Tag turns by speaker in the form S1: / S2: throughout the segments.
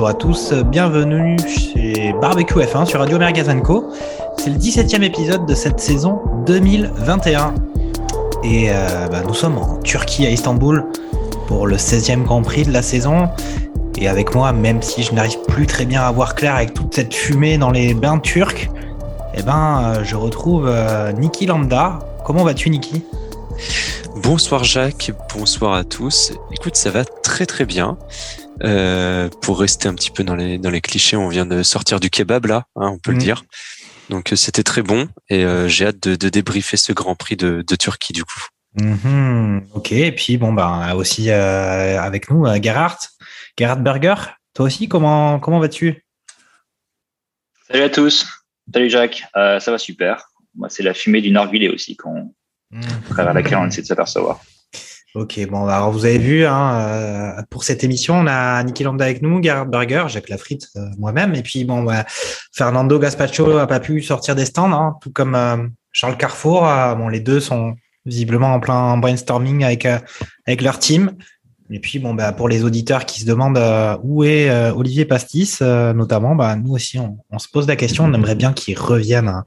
S1: bonjour à tous, bienvenue chez Barbecue F1 sur Radio Mergazenco. C'est le 17e épisode de cette saison 2021. Et euh, bah, nous sommes en Turquie à Istanbul pour le 16e Grand Prix de la saison. Et avec moi, même si je n'arrive plus très bien à voir clair avec toute cette fumée dans les bains turcs, eh ben, euh, je retrouve euh, Niki Lambda. Comment vas-tu Niki?
S2: Bonsoir Jacques, bonsoir à tous. Écoute, ça va très très bien. Euh, pour rester un petit peu dans les dans les clichés, on vient de sortir du kebab là, hein, on peut le dire. Donc euh, c'était très bon et euh, j'ai hâte de, de débriefer ce Grand Prix de, de Turquie du coup.
S1: Mhm, Ok, et puis bon, bah, aussi euh, avec nous, euh, Gerhard, Gerhard Berger. Toi aussi, comment, comment vas-tu?
S3: Salut à tous. Salut Jacques. Euh, ça va super. Moi, c'est la fumée du narguilé aussi qu'on, à travers laquelle on essaie de s'apercevoir.
S1: Ok, bon, bah, alors vous avez vu, hein, euh, pour cette émission, on a Niki Lambda avec nous, Gerhard Berger, Jacques Lafritte, euh, moi-même, et puis bon, bah, Fernando Gaspacho a pas pu sortir des stands, hein, tout comme euh, Charles Carrefour. bon, les deux sont visiblement en plein brainstorming avec avec leur team. Et puis bon, bah, pour les auditeurs qui se demandent où est Olivier Pastis, notamment, bah, nous aussi, on, se pose la question. On aimerait bien qu'il revienne hein,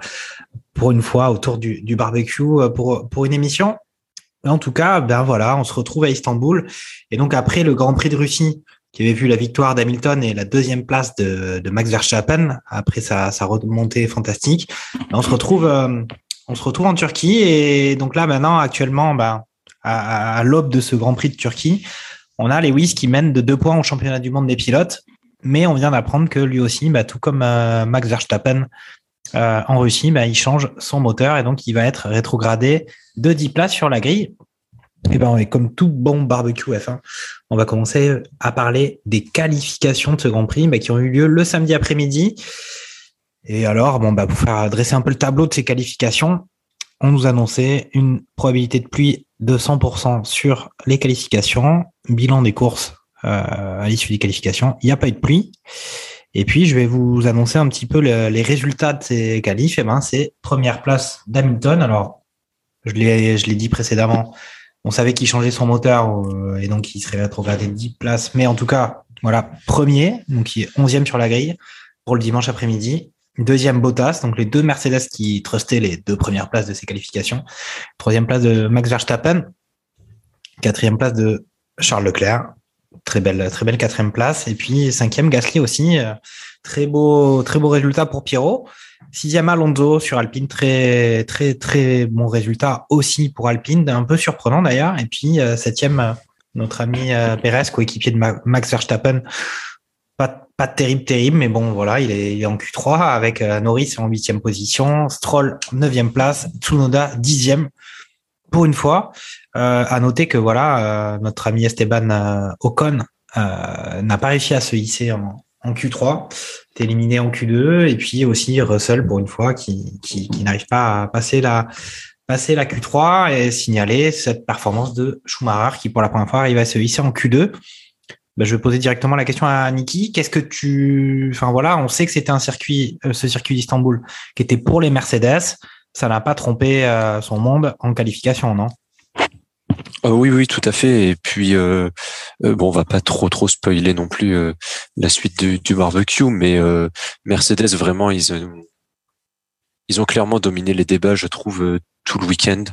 S1: pour une fois autour du, du barbecue pour pour une émission. En tout cas, ben voilà, on se retrouve à Istanbul. Et donc après le Grand Prix de Russie, qui avait vu la victoire d'Hamilton et la deuxième place de, Max Verstappen après sa, remontée fantastique, ben, on se retrouve, euh, on se retrouve en Turquie. Et donc là maintenant, actuellement, ben, à, à l'aube de ce Grand Prix de Turquie, on a Lewis qui mène de deux points au championnat du monde des pilotes. Mais on vient d'apprendre que lui aussi, ben, tout comme euh, Max Verstappen euh, en Russie, ben, il change son moteur et donc il va être rétrogradé de 10 places sur la grille. Et ben, comme tout bon barbecue F1, on va commencer à parler des qualifications de ce Grand Prix bah, qui ont eu lieu le samedi après-midi. Et alors, bon, bah, pour faire dresser un peu le tableau de ces qualifications, on nous annonçait une probabilité de pluie de 100% sur les qualifications. Bilan des courses euh, à l'issue des qualifications, il n'y a pas eu de pluie. Et puis, je vais vous annoncer un petit peu le- les résultats de ces qualifs. Et ben, c'est première place d'Hamilton. Alors, je l'ai, je l'ai dit précédemment, on savait qu'il changeait son moteur euh, et donc il serait rétrogradé de 10 places. Mais en tout cas, voilà, premier, donc il est 11e sur la grille pour le dimanche après-midi. Deuxième Bottas, donc les deux Mercedes qui trustaient les deux premières places de ces qualifications. Troisième place de Max Verstappen. Quatrième place de Charles Leclerc. Très belle, très belle quatrième place. Et puis cinquième Gasly aussi. Euh, Très beau, très beau résultat pour Pierrot. Sixième Alonso sur Alpine, très très très bon résultat aussi pour Alpine, un peu surprenant d'ailleurs. Et puis euh, septième, notre ami euh, Perez, coéquipier de Ma- Max Verstappen, pas pas terrible terrible, mais bon voilà, il est, en Q3 avec Norris en huitième position, Stroll neuvième place, Tsunoda dixième pour une fois. Euh, à noter que voilà, euh, notre ami Esteban euh, Ocon n'a pas réussi à se hisser en, en Q3 est éliminé en Q2 et puis aussi Russell pour une fois qui, qui, qui n'arrive pas à passer la passer la Q3 et signaler cette performance de Schumacher qui pour la première fois arrive à se hisser en Q2. Ben, je vais poser directement la question à Niki. Qu'est-ce que tu, enfin voilà, on sait que c'était un circuit, ce circuit d'Istanbul qui était pour les Mercedes. Ça n'a pas trompé son monde en qualification, non?
S2: Oui oui tout à fait. Et puis euh, euh, bon on va pas trop trop spoiler non plus euh, la suite du, du barbecue mais euh, Mercedes vraiment ils ont, ils ont clairement dominé les débats je trouve euh, tout le week-end.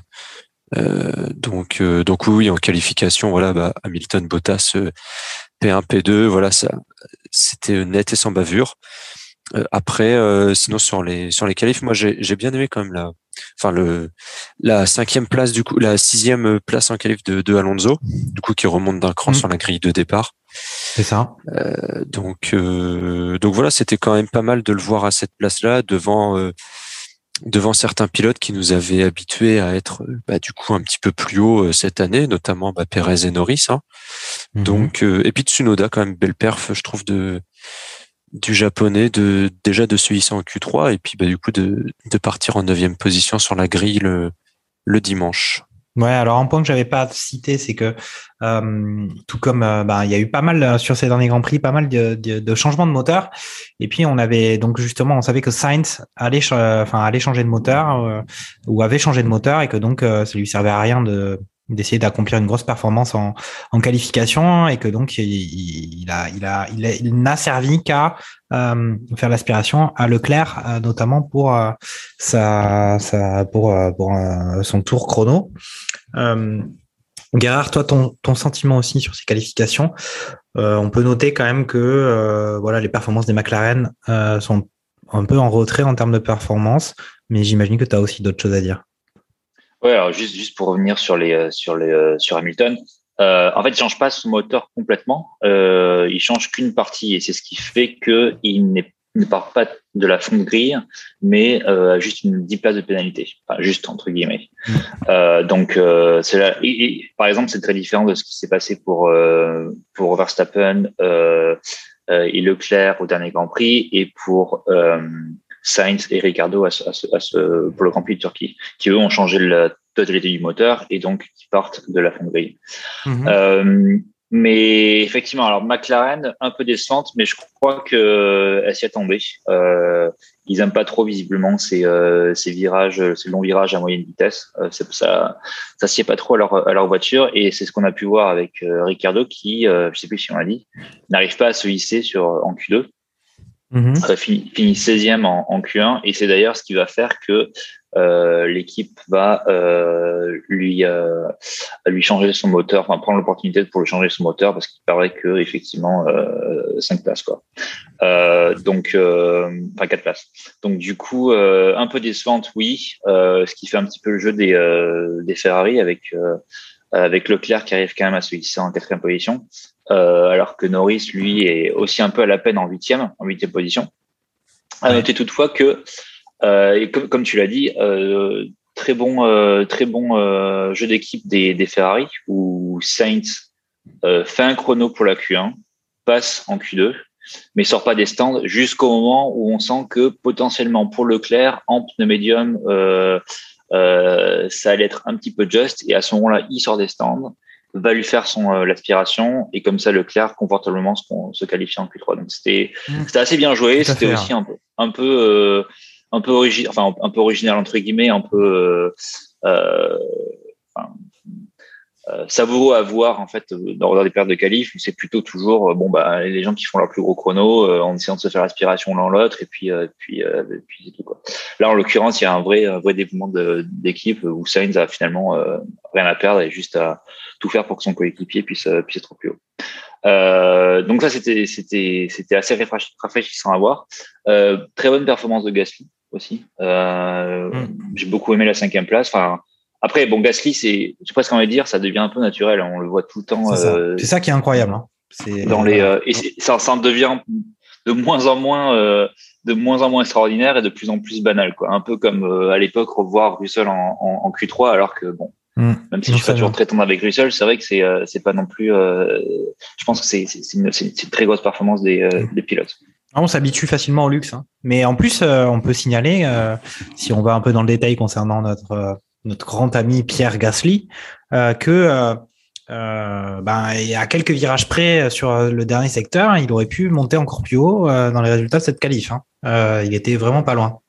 S2: Donc donc oui, en qualification voilà bah, Hamilton Bottas euh, P1 P2 voilà ça c'était net et sans bavure. Après sinon sur les sur les qualifs moi j'ai j'ai bien aimé quand même la enfin le la cinquième place du coup la sixième place en qualif de, de Alonso du coup qui remonte d'un cran
S1: Mm.
S2: sur la grille de départ
S1: C'est ça.
S2: Euh, donc euh, donc voilà c'était quand même pas mal de le voir à cette place là devant euh, devant certains pilotes qui nous avaient habitués à être bah, du coup un petit peu plus haut cette année notamment bah, Perez et Norris hein.
S1: Mhm.
S2: donc et puis Tsunoda quand même belle perf je trouve de du japonais de déjà de se hisser en Q3 et puis bah, du coup de, de partir en neuvième position sur la grille le, le dimanche.
S1: Ouais, alors un point que j'avais pas cité, c'est que euh, tout comme euh, bah, il y a eu pas mal euh, sur ces derniers grands prix, pas mal de, de, changements de moteur. Et puis on avait donc justement, on savait que Sainz allait, enfin allait changer de moteur ou avait changé de moteur et que donc ça lui servait à rien de d'essayer d'accomplir une grosse performance en, en, qualification et que donc il, il a il a il, n'a servi qu'à euh, faire l'aspiration à Leclerc euh, notamment pour euh, sa, sa pour pour son tour chrono. Euh, Gérard, toi ton ton sentiment aussi sur ces qualifications, on peut noter quand même que voilà les performances des McLaren sont un peu en retrait en termes de performance, mais j'imagine que tu as aussi d'autres choses à dire.
S3: Ouais, alors juste, juste pour revenir sur les euh, sur les euh, sur Hamilton, euh, en fait, il change pas son moteur complètement. Euh, il change qu'une partie et c'est ce qui fait que il ne part pas de la fond de grille, mais euh, juste une 10 places de pénalité, enfin juste entre guillemets. Mm. Euh, donc c'est là. Et, par exemple, c'est très différent de ce qui s'est passé pour pour Verstappen et Leclerc au dernier Grand Prix et pour Sainz et Ricardo à ce, à ce, pour le Grand Prix de Turquie, qui eux ont changé la totalité du moteur et donc qui partent de la fonderie. Mhm. Euh, mais effectivement, alors McLaren un peu décevante, mais je crois que elle s'y attendait. Euh, ils aiment pas trop visiblement ces, euh, ces virages, ces longs virages à moyenne vitesse. Euh, ça, ça s'y est pas trop à leur, à leur voiture et c'est ce qu'on a pu voir avec euh, Ricardo qui, euh, je sais plus si on l'a dit, n'arrive pas à se hisser sur en Q2. Mmh. Finit, finit 16e en, en, Q1 et c'est d'ailleurs ce qui va faire que euh, l'équipe va euh, lui euh, lui changer son moteur, enfin prendre l'opportunité pour lui changer son moteur parce qu'il paraît que effectivement euh, 5 places quoi. Euh, donc euh, enfin 4 places. Donc du coup un peu décevante oui, ce qui fait un petit peu le jeu des des Ferrari avec avec Leclerc qui arrive quand même à se hisser en quatrième position. Euh, alors que Norris, lui, est aussi un peu à la peine en huitième, en huitième position. À noter toutefois que, euh, et comme, comme, tu l'as dit, euh, très bon, très bon jeu d'équipe des, des, Ferrari où Sainz fait un chrono pour la Q1, passe en Q2, mais sort pas des stands jusqu'au moment où on sent que potentiellement pour Leclerc, en pneu médium, ça allait être un petit peu juste, et à ce moment-là, il sort des stands va lui faire son euh, l'aspiration. Et comme ça Leclerc confortablement se, se qualifie en Q3 donc c'était mmh. c'était assez bien joué. C'était aussi un peu un peu euh, un peu original enfin un peu original entre guillemets un peu euh, enfin, euh, savoureux à voir en fait dans, des périodes de qualif où c'est plutôt toujours bon bah les gens qui font leur plus gros chrono en essayant de se faire l'aspiration l'un l'autre et puis puis puis c'est tout quoi. Là en l'occurrence il y a un vrai un vrai développement d'équipe où Sainz a finalement rien à perdre et juste à tout faire pour que son coéquipier puisse, euh, puisse être plus haut. Euh, donc ça, c'était c'était c'était assez rafraîchissant à voir. Euh, très bonne performance de Gasly aussi. Euh, mm. J'ai beaucoup aimé la cinquième place. Enfin, après, bon, Gasly, c'est, j'ai presque envie de dire, ça devient un peu naturel. On le voit tout le temps.
S1: C'est ça, euh, ça, qui est incroyable. Hein.
S3: C'est dans les euh, et ça, ça devient de moins en moins euh, de moins en moins extraordinaire et de plus en plus banal quoi un peu comme à l'époque revoir Russell en, en, en, Q3 alors que bon Mm. Même si je suis toujours très tendre avec Russell, c'est vrai que c'est euh, c'est pas non plus. Euh, je pense que c'est une, une, très grosse performance des, euh, des pilotes.
S1: Ah, on s'habitue facilement au luxe, hein. mais en plus, on peut signaler, si on va un peu dans le détail concernant notre notre grand ami Pierre Gasly, que euh, ben, à quelques virages près sur le dernier secteur, il aurait pu monter encore plus haut dans les résultats de cette qualif. Hein. il était vraiment pas loin.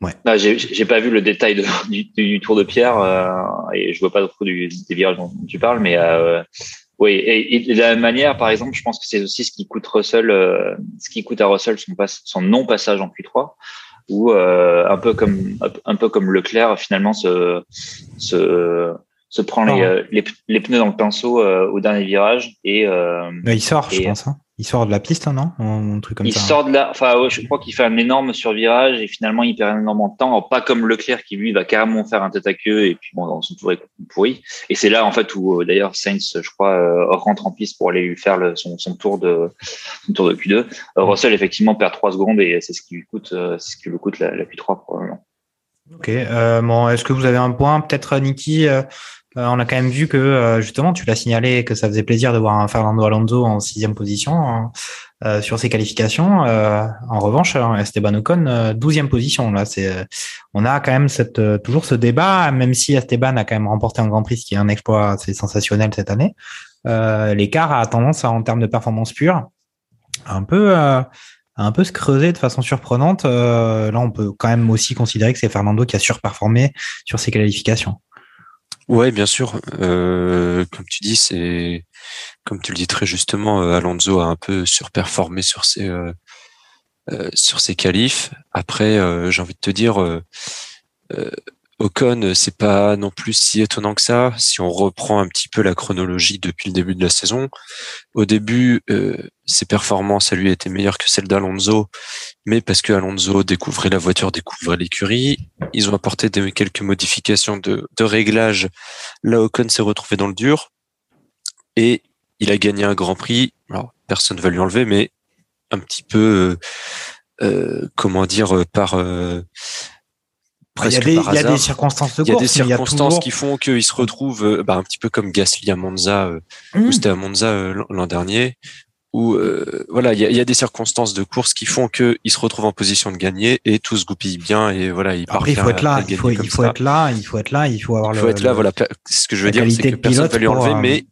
S3: Ouais. j'ai pas vu le détail du, du, Tour de Pierre euh, et je vois pas trop du, des virages dont, tu parles, mais euh, oui. Et, et, de la même manière, par exemple, je pense que c'est aussi ce qui coûte Russell, euh, ce qui coûte à Russell son, son non passage en Q3, où euh, un peu comme un peu comme Leclerc finalement se se, se prend les, euh, les, les, pneus dans le pinceau au dernier virage et
S1: il sort, je pense. Hein. Il sort de la piste, non? Un truc comme
S3: il
S1: ça.
S3: Il sort de la. Enfin, ouais, je crois qu'il fait un énorme survirage et finalement il perd énormément de temps. pas comme Leclerc qui lui va carrément faire un tête à queue et puis bon, dans son tour pourri. Et c'est là en fait où euh, d'ailleurs Sainz, je crois, euh, rentre en piste pour aller lui faire le, son, son, tour de son tour de Q2. Euh, Russell effectivement perd 3 secondes et c'est ce qui lui coûte, ce qui lui coûte la, la Q3 probablement.
S1: Ok. bon, est-ce que vous avez un point, peut-être Niki, on a quand même vu que justement, tu l'as signalé que ça faisait plaisir de voir un Fernando Alonso en sixième position hein, sur ses qualifications. en revanche, Esteban Ocon, douzième position. Là, c'est, on a quand même toujours ce débat, même si Esteban a quand même remporté un Grand Prix, ce qui est un exploit assez sensationnel cette année. l'écart a tendance, à, en termes de performance pure, un peu un peu se creuser de façon surprenante. Euh, là, on peut quand même aussi considérer que c'est Fernando qui a surperformé sur ses qualifications.
S2: Ouais, bien sûr. Euh, comme tu dis, c'est comme tu le dis très justement, euh, Alonso a un peu surperformé sur ses sur ses qualifs. Après, j'ai envie de te dire, Ocon, euh, c'est pas non plus si étonnant que ça. Si on reprend un petit peu la chronologie depuis le début de la saison, au début, euh, ses performances à lui étaient meilleures que celles d'Alonso, mais parce que Alonso découvrait la voiture, découvrait l'écurie, ils ont apporté quelques modifications de, de réglage. Là, Ocon s'est retrouvé dans le dur et il a gagné un Grand Prix. Alors, personne ne va lui enlever, mais un petit peu, euh comment dire, par
S1: il y, a des, il y a des circonstances de course.
S2: Il y a des circonstances qui font qu'il se retrouve euh, bah, un petit peu comme Gasly à Monza, euh, ou mmh. c'était à Monza euh, l'an dernier, où voilà, il y, a, il y, a, des circonstances de course qui font qu'il se retrouve en position de gagner et tout se goupille bien et voilà, il
S1: Après, il faut être là, il faut, il faut être là, il faut être là, il faut avoir
S2: il faut être là, voilà. Ce que je veux dire, c'est que personne ne va lui enlever, mais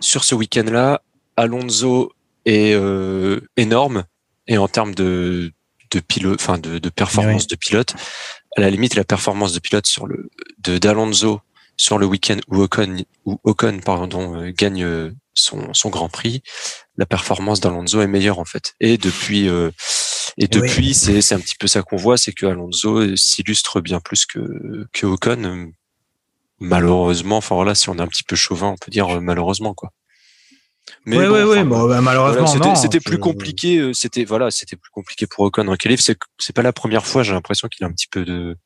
S2: sur ce week-end-là, Alonso est énorme et en termes de de pilote, enfin de, de performance de pilote, à la limite la performance de pilote sur le de d'Alonso sur le week-end où Ocon où Ocon pardon euh, gagne euh, son, son Grand Prix, la performance d'Alonso est meilleure en fait. Et depuis euh, et, depuis c'est c'est un petit peu ça qu'on voit, c'est que Alonso s'illustre bien plus que que Ocon. Malheureusement, enfin voilà, si on est un petit peu chauvin, on peut dire malheureusement quoi.
S1: Mais oui, oui, oui. Bon, bah, malheureusement,
S2: c'était plus compliqué. Euh, c'était voilà, c'était plus compliqué pour Ocon en qualif. C'est c'est pas la première fois. J'ai l'impression qu'il a un petit peu de.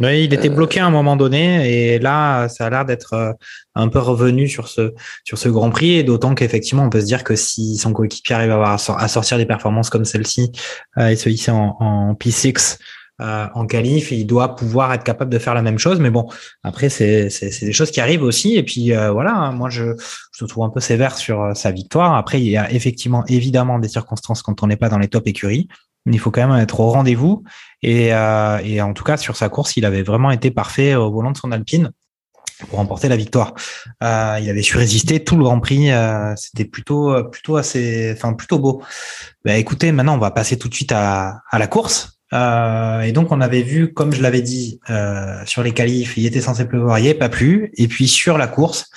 S1: Oui, il était euh, bloqué à un moment donné, et là, ça a l'air d'être euh, un peu revenu sur ce sur ce Grand Prix. Et d'autant qu'effectivement, on peut se dire que si son coéquipier arrive à, à sortir des performances comme celle-ci et se hisser en, en P6 euh, en qualif il doit pouvoir être capable de faire la même chose. Mais bon, après, c'est des choses qui arrivent aussi. Et puis euh, voilà, hein, moi, je, je trouve un peu sévère sur euh, sa victoire. Après, il y a effectivement, évidemment, des circonstances quand on n'est pas dans les top écuries. Mais il faut quand même être au rendez-vous. Et, et en tout cas, sur sa course, il avait vraiment été parfait au volant de son Alpine pour remporter la victoire. Euh, il avait su résister tout le Grand Prix. Euh, C'était plutôt, plutôt assez, enfin plutôt beau. Bah, écoutez, maintenant on va passer tout de suite à, à la course. Euh, et donc on avait vu, comme je l'avais dit, euh, sur les qualifs, il était censé pleuvoir, il n'y pas plu. Et puis sur la course,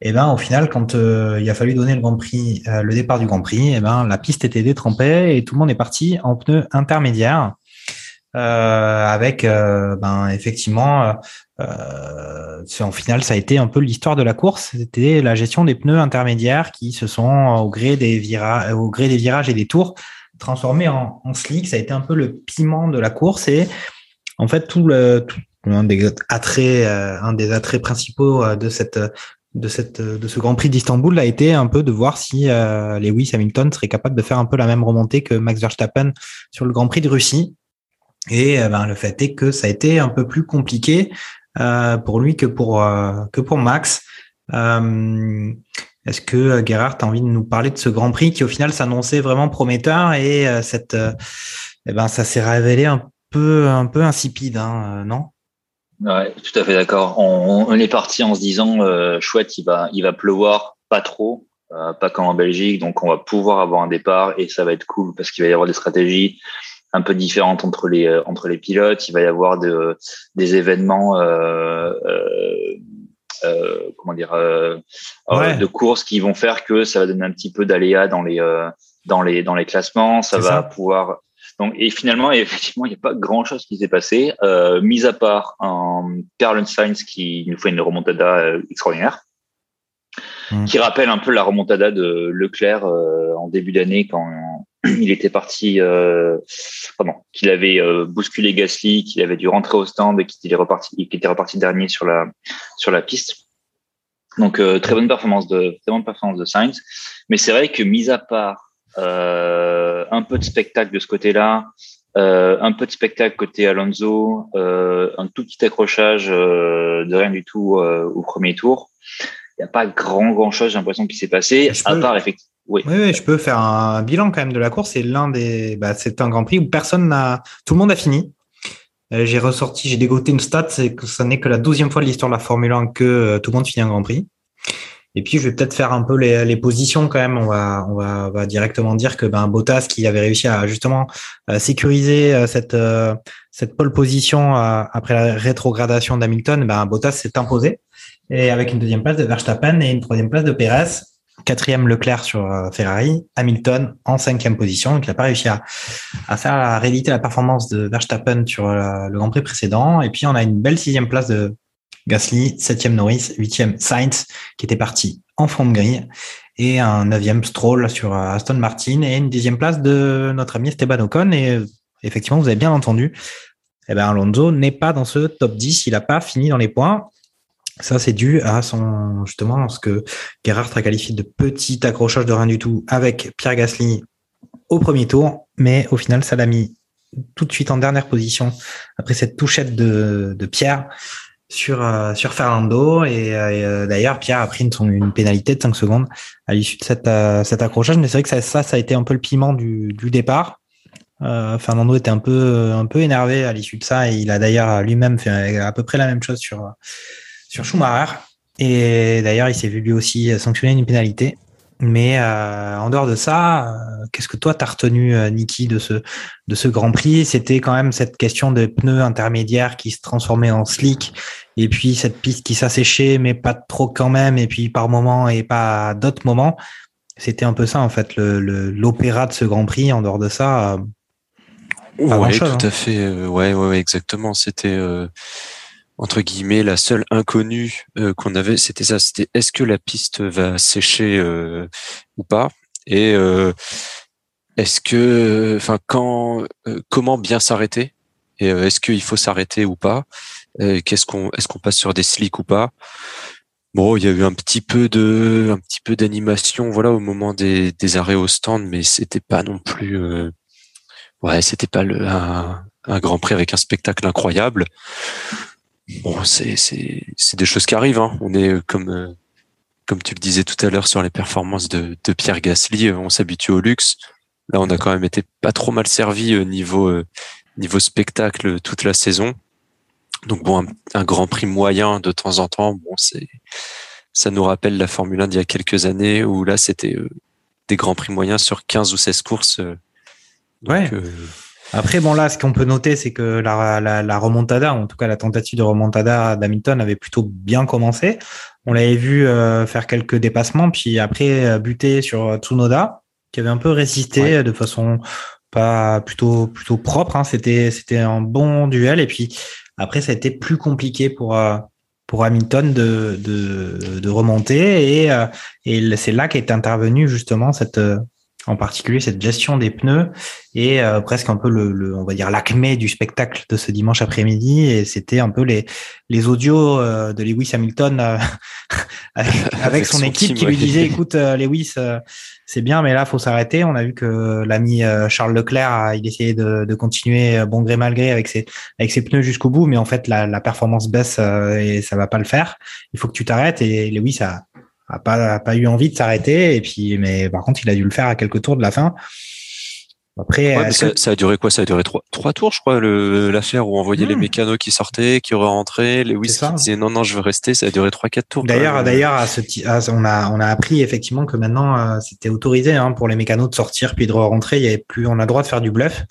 S1: eh ben au final, quand euh, il a fallu donner le Grand Prix, euh, le départ du Grand Prix, eh ben la piste était détrempée et tout le monde est parti en pneus intermédiaires. avec ben effectivement en final ça a été un peu l'histoire de la course c'était la gestion des pneus intermédiaires qui se sont au gré des virages au gré des virages et des tours transformé en, slick. Ça a été un peu le piment de la course et en fait tout le un des attraits, euh, un des attraits principaux euh, de cette de cette de ce Grand Prix d'Istanbul a été un peu de voir si euh, Lewis Hamilton serait capable de faire un peu la même remontée que Max Verstappen sur le Grand Prix de Russie. Et ben, le fait est que ça a été un peu plus compliqué pour lui que pour que pour Max. Est-ce que euh, Gerhard, tu as envie de nous parler de ce Grand Prix qui au final s'annonçait vraiment prometteur et euh, cette, euh, eh ben, ça s'est révélé un peu, insipide, hein, non?
S3: Ouais, tout à fait d'accord. On, est parti en se disant chouette, il va, il va pleuvoir pas trop, pas comme en Belgique, donc on va pouvoir avoir un départ et ça va être cool parce qu'il va y avoir des stratégies un peu différentes entre les pilotes. Il va y avoir de, des événements euh, comment dire euh, euh, de courses qui vont faire que ça va donner un petit peu d'aléa dans les dans les dans les classements. Ça va pouvoir donc, et finalement, effectivement, il n'y a pas grand chose qui s'est passé, mis à part un Carl Sainz qui nous fait une remontada extraordinaire, mmh. qui rappelle un peu la remontada de Leclerc en début d'année quand il était parti, euh, pardon, qu'il avait euh, bousculé Gasly, qu'il avait dû rentrer au stand et qu'il est reparti, qu'il était reparti dernier sur la sur la piste. Donc euh, très bonne performance de très bonne performance de Sainz. Mais c'est vrai que mis à part euh, un peu de spectacle de ce côté-là, un peu de spectacle côté Alonso, un tout petit accrochage de rien du tout au premier tour. Il n'y a pas grand grand chose, j'ai l'impression, qui s'est passé, à part effectivement.
S1: Oui. oui. je peux faire un bilan quand même de la course. C'est l'un des, bah, c'est un Grand Prix où personne n'a, tout le monde a fini. Euh, j'ai ressorti, j'ai dégoté une stat, c'est que ça n'est que la douzième fois de l'histoire de la Formule 1 que euh, tout le monde finit un Grand Prix. Et puis, je vais peut-être faire un peu les, les, positions quand même. On va, on va, va directement dire que ben, Bottas, qui avait réussi à justement euh, sécuriser cette, cette pole position après la rétrogradation d'Hamilton, ben, Bottas s'est imposé. Et avec une deuxième place de Verstappen et une troisième place de Perez quatrième Leclerc sur euh, Ferrari, Hamilton en cinquième position. Donc, il n'a pas réussi à, à faire la réalité la performance de Verstappen sur euh, le Grand Prix précédent. Et puis, on a une belle sixième place de Gasly, septième Norris, huitième Sainz, qui était parti en fond de grille, et un neuvième Stroll sur euh, Aston Martin, et une dixième place de notre ami Esteban Ocon. Et effectivement, vous avez bien entendu, eh ben, Alonso n'est pas dans ce top 10. Il n'a pas fini dans les points. Ça, c'est dû à son, justement, ce que Gerhardt a qualifié de petit accrochage de rien du tout avec Pierre Gasly au premier tour. Mais au final, ça l'a mis tout de suite en dernière position après cette touchette de, Pierre sur, euh, sur Fernando. Et, euh, d'ailleurs, Pierre a pris une, pénalité de 5 secondes à l'issue de cette, euh, cet accrochage. Mais c'est vrai que ça, ça, a été un peu le piment du, du départ. Fernando était un peu, un peu énervé à l'issue de ça et il a d'ailleurs lui-même fait à peu près la même chose sur, sur Schumacher. Et d'ailleurs, il s'est vu lui aussi sanctionner une pénalité. Mais euh, en dehors de ça, euh, qu'est-ce que toi t'as retenu, euh, Niki, de ce de ce Grand Prix? C'était quand même cette question de pneus intermédiaires qui se transformaient en slick, et puis cette piste qui s'asséchait, mais pas trop quand même, et puis par moments et pas d'autres moments. C'était un peu ça en fait, le l'opéra de ce Grand Prix. En dehors de ça,
S2: ouais, tout à hein. fait. ouais, ouais, ouais, exactement. C'était entre guillemets la seule inconnue euh, qu'on avait c'était ça c'était est-ce que la piste va sécher euh, ou pas? Et euh, est-ce que enfin quand comment bien s'arrêter? Et est-ce qu'il faut s'arrêter ou pas? Qu'est-ce qu'on est-ce qu'on passe sur des slicks ou pas? Bon il y a eu un petit peu de un petit peu d'animation voilà au moment des, des arrêts au stand mais c'était pas non plus ouais c'était pas le un, un Grand Prix avec un spectacle incroyable Bon, c'est des choses qui arrivent. Hein. On est euh, comme euh, comme tu le disais tout à l'heure sur les performances de, de Pierre Gasly, euh, on s'habitue au luxe. Là, on a quand même été pas trop mal servi niveau niveau spectacle toute la saison. Donc bon, un, Grand Prix moyen de temps en temps, bon, c'est ça nous rappelle la Formule 1 d'il y a quelques années où là c'était des Grands Prix moyens sur 15 ou 16 courses.
S1: ouais. Après, bon, là, ce qu'on peut noter, c'est que la, la, la, remontada, en tout cas la tentative de remontada d'Hamilton avait plutôt bien commencé. On l'avait vu euh, faire quelques dépassements, puis après euh, buter sur Tsunoda, qui avait un peu résisté de façon pas plutôt plutôt propre. Hein. C'était c'était un bon duel, et puis après, ça a été plus compliqué pour euh, pour Hamilton de de, de remonter, et et c'est là qu'est intervenu justement cette en particulier cette gestion des pneus est euh, presque un peu le, on va dire l'acmé du spectacle de ce dimanche après-midi. Et c'était un peu les les audios euh, de Lewis Hamilton euh, avec, son, équipe qui lui disait écoute Lewis c'est bien mais là faut s'arrêter. On a vu que l'ami Charles Leclerc il essayait de, de, continuer bon gré mal gré avec ses avec ses pneus jusqu'au bout. Mais en fait la, la performance baisse et ça va pas le faire. Il faut que tu t'arrêtes. Et Lewis a a pas, a pas eu envie de s'arrêter. Et puis, mais par contre, il a dû le faire à quelques tours de la fin.
S2: Après, ça, a duré quoi? Ça a duré trois, trois tours, je crois, l'affaire où on voyait les hmm. mécanos qui sortaient, qui re-rentraient, les Lewis qui disaient non, non, je veux rester. Ça a duré trois, quatre tours.
S1: D'ailleurs, d'ailleurs, à ce, on a, on a appris effectivement que maintenant, euh, c'était autorisé hein, pour les mécanos de sortir puis de re-rentrer. Il y avait plus, on a le droit de faire du bluff.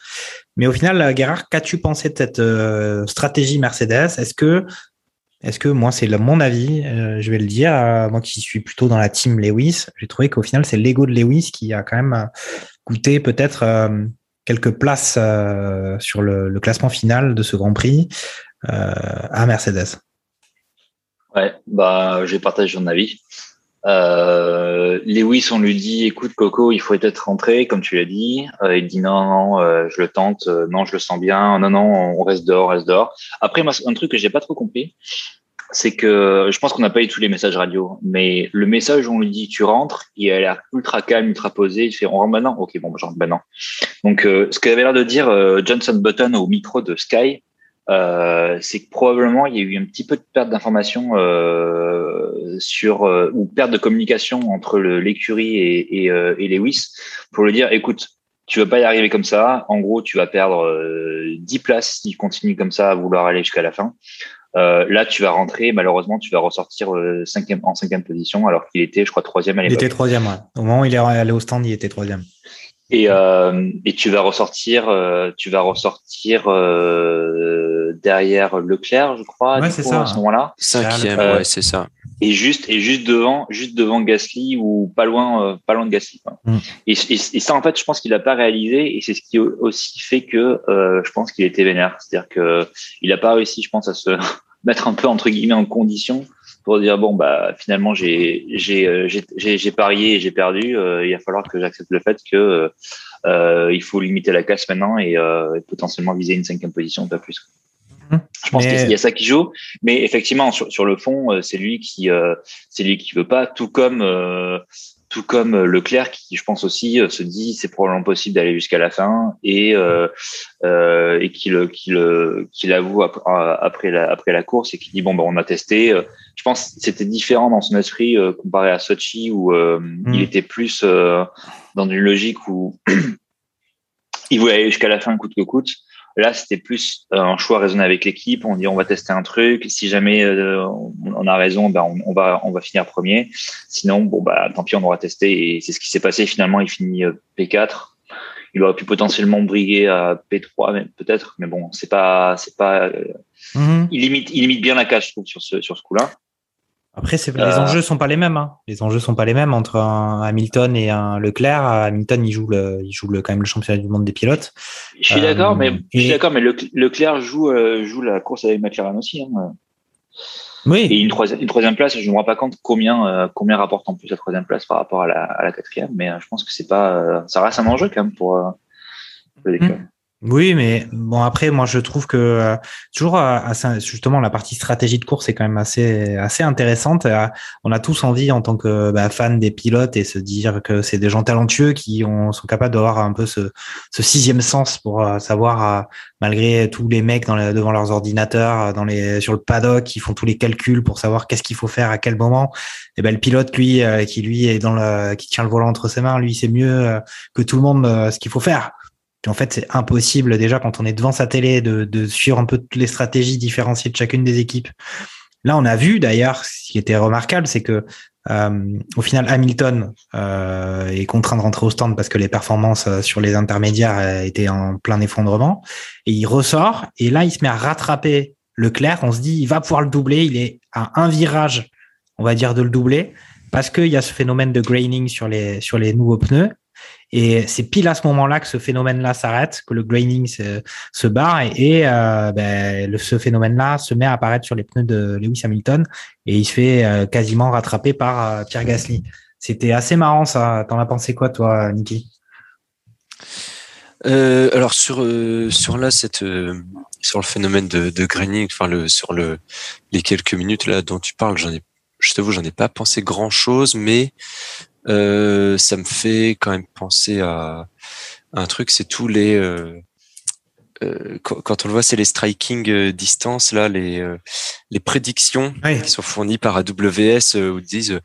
S1: Mais au final, euh, Gérard, qu'as-tu pensé de cette euh, stratégie Mercedes? Est-ce que est-ce que moi, c'est mon avis, euh, je vais le dire, euh, moi qui suis plutôt dans la team Lewis, j'ai trouvé qu'au final, c'est l'ego de Lewis qui a quand même euh, coûté peut-être quelques places sur le, classement final de ce Grand Prix à Mercedes.
S3: Ouais, bah, j'ai partagé mon avis. Lewis, on lui dit, écoute Coco, il faut être rentré, comme tu l'as dit. il dit non, non, je le tente, non, je le sens bien, non, non, on reste dehors, reste dehors. Après, un truc que j'ai pas trop compris, c'est que je pense qu'on n'a pas eu tous les messages radio, mais le message où on lui dit tu rentres, il a l'air ultra calme, ultra posé. Il fait on rentre maintenant? Ok, bon, bah, je rentre maintenant. Donc, euh, ce qu'avait l'air de dire euh, Johnson Button au micro de Sky, euh, c'est que probablement il y a eu un petit peu de perte d'information euh, sur ou perte de communication entre l'écurie et, et, et, Lewis pour lui dire écoute, tu vas pas y arriver comme ça. En gros, tu vas perdre 10 places s'il continue comme ça à vouloir aller jusqu'à la fin. Euh, là, tu vas rentrer, malheureusement, tu vas ressortir euh, cinquième, en cinquième position, alors qu'il était, je crois, troisième à l'époque.
S1: Il était troisième, ouais. Au moment où il est allé au stand, il était troisième.
S3: Et, euh, et tu vas ressortir, euh, tu vas ressortir euh, derrière Leclerc, je crois,
S1: ouais, c'est
S3: ça, à ce moment-là.
S2: Cinquième, ouais, c'est ça.
S3: Et juste, et juste devant, juste devant Gasly ou pas loin, pas loin de Gasly. Mm. Et, et, et, ça, en fait, je pense qu'il n'a pas réalisé, et c'est ce qui aussi fait que je pense qu'il était vénère. C'est-à-dire que il n'a pas réussi, je pense, à se mettre un peu entre guillemets en condition pour dire bon bah finalement j'ai j'ai euh, j'ai parié et j'ai perdu euh, il va falloir que j'accepte le fait que euh, il faut limiter la casse maintenant et, euh, potentiellement viser une cinquième position pas plus mmh. je pense qu'il y a ça qui joue mais effectivement sur, sur le fond c'est lui qui c'est lui qui veut pas tout comme tout comme euh, Leclerc qui, je pense aussi, euh, se dit c'est probablement possible d'aller jusqu'à la fin et euh, euh, et qu'il qu'il qu'il avoue après la après la course et qui dit bon ben on a testé. Je pense que c'était différent dans son esprit comparé à Sochi où mm. il était plus dans une logique où il voulait aller jusqu'à la fin coûte que coûte. Là, c'était plus euh, un choix raisonné avec l'équipe. On dit on va tester un truc. Si jamais euh, on a raison, ben on, va on va finir premier. Sinon, bon bah tant pis, on aura testé. Et c'est ce qui s'est passé. Finalement, il finit euh, P4. Il aurait pu potentiellement briguer à P3, peut-être. Mais bon, c'est pas c'est pas. Mm-hmm. Il limite il limite bien la cache, je trouve, sur ce sur ce coup-là.
S1: Après, les euh... enjeux sont pas les mêmes. Hein. Les enjeux sont pas les mêmes entre un Hamilton et un Leclerc. Hamilton, il joue le, il joue le, quand même le championnat du monde des pilotes.
S3: Je suis d'accord, mais et... je suis d'accord, mais Leclerc joue euh, joue la course avec McLaren aussi. Hein.
S1: Oui.
S3: Et une troisième, une troisième place, je ne me rends pas compte combien euh, combien rapporte en plus la troisième place par rapport à la, à la quatrième, mais euh, je pense que c'est pas, ça reste un enjeu quand même pour. pour les
S1: mmh. Oui, mais bon après, moi je trouve que euh, toujours euh, justement la partie stratégie de course est quand même assez assez intéressante. Euh, on a tous envie en tant que bah, fan des pilotes et se dire que c'est des gens talentueux qui ont, sont capables d'avoir un peu ce, ce sixième sens pour savoir malgré tous les mecs dans devant leurs ordinateurs, dans les sur le paddock, qui font tous les calculs pour savoir qu'est-ce qu'il faut faire à quel moment. Et ben le pilote lui qui lui est dans le qui tient le volant entre ses mains, lui c'est mieux que tout le monde ce qu'il faut faire en fait, c'est impossible déjà quand on est devant sa télé de, de, suivre un peu toutes les stratégies différenciées de chacune des équipes. Là, on a vu d'ailleurs, ce qui était remarquable, c'est que euh, au final, Hamilton euh, est contraint de rentrer au stand parce que les performances euh, sur les intermédiaires étaient en plein effondrement. Et il ressort et là, il se met à rattraper Leclerc. On se dit, il va pouvoir le doubler. Il est à un virage, on va dire, de le doubler parce qu'il y a ce phénomène de graining sur les sur les nouveaux pneus et c'est pile à ce moment-là que ce phénomène-là s'arrête, que le graining se, se barre et, euh, ben, ce phénomène-là se met à apparaître sur les pneus de Lewis Hamilton et il se fait euh, quasiment rattraper par euh, Pierre Gasly. C'était assez marrant ça. T'en as pensé quoi toi, Niki?
S2: Alors sur sur là cette sur le phénomène de, graining, enfin sur le les quelques minutes là dont tu parles, j'en ai je j'en ai pas pensé grand chose, mais euh, ça me fait quand même penser à, un truc, c'est tous les euh, euh, quand on le voit, c'est les striking distance là, les les prédictions qui sont fournies par AWS où ils disent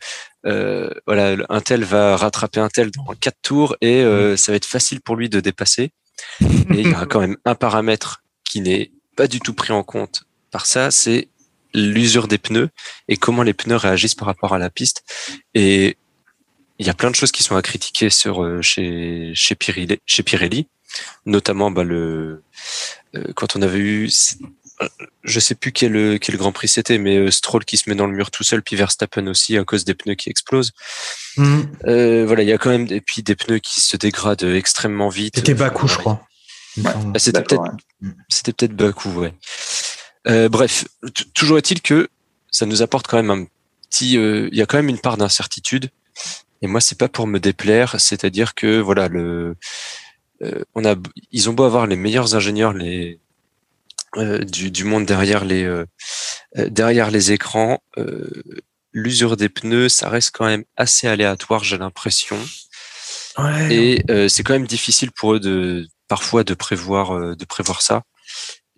S2: voilà un tel va rattraper un tel dans quatre tours et ça va être facile pour lui de dépasser. et il y aura quand même un paramètre qui n'est pas du tout pris en compte par ça, c'est l'usure des pneus et comment les pneus réagissent par rapport à la piste. Et il y a plein de choses qui sont à critiquer sur euh, chez chez Pirelli, chez Pirelli notamment bah, le euh, quand on avait eu euh, je sais plus quel quel Grand Prix c'était, mais Stroll qui se met dans le mur tout seul, puis Verstappen aussi à cause des pneus qui explosent. Mhm. voilà, il y a quand même et puis des pneus qui se dégradent extrêmement vite.
S1: C'était Bakou, je crois.
S2: Bah, c'était peut-être c'était peut-être Bakou, ouais. bref, toujours est-il que ça nous apporte quand même un petit. Il y a quand même une part d'incertitude et moi, c'est pas pour me déplaire, c'est-à-dire que voilà, le, euh, on a, ils ont beau avoir les meilleurs ingénieurs, les euh, du, du, monde derrière les euh, derrière les écrans, l'usure des pneus, ça reste quand même assez aléatoire, j'ai l'impression.
S1: Ouais.
S2: Et c'est quand même difficile pour eux de parfois de prévoir de prévoir ça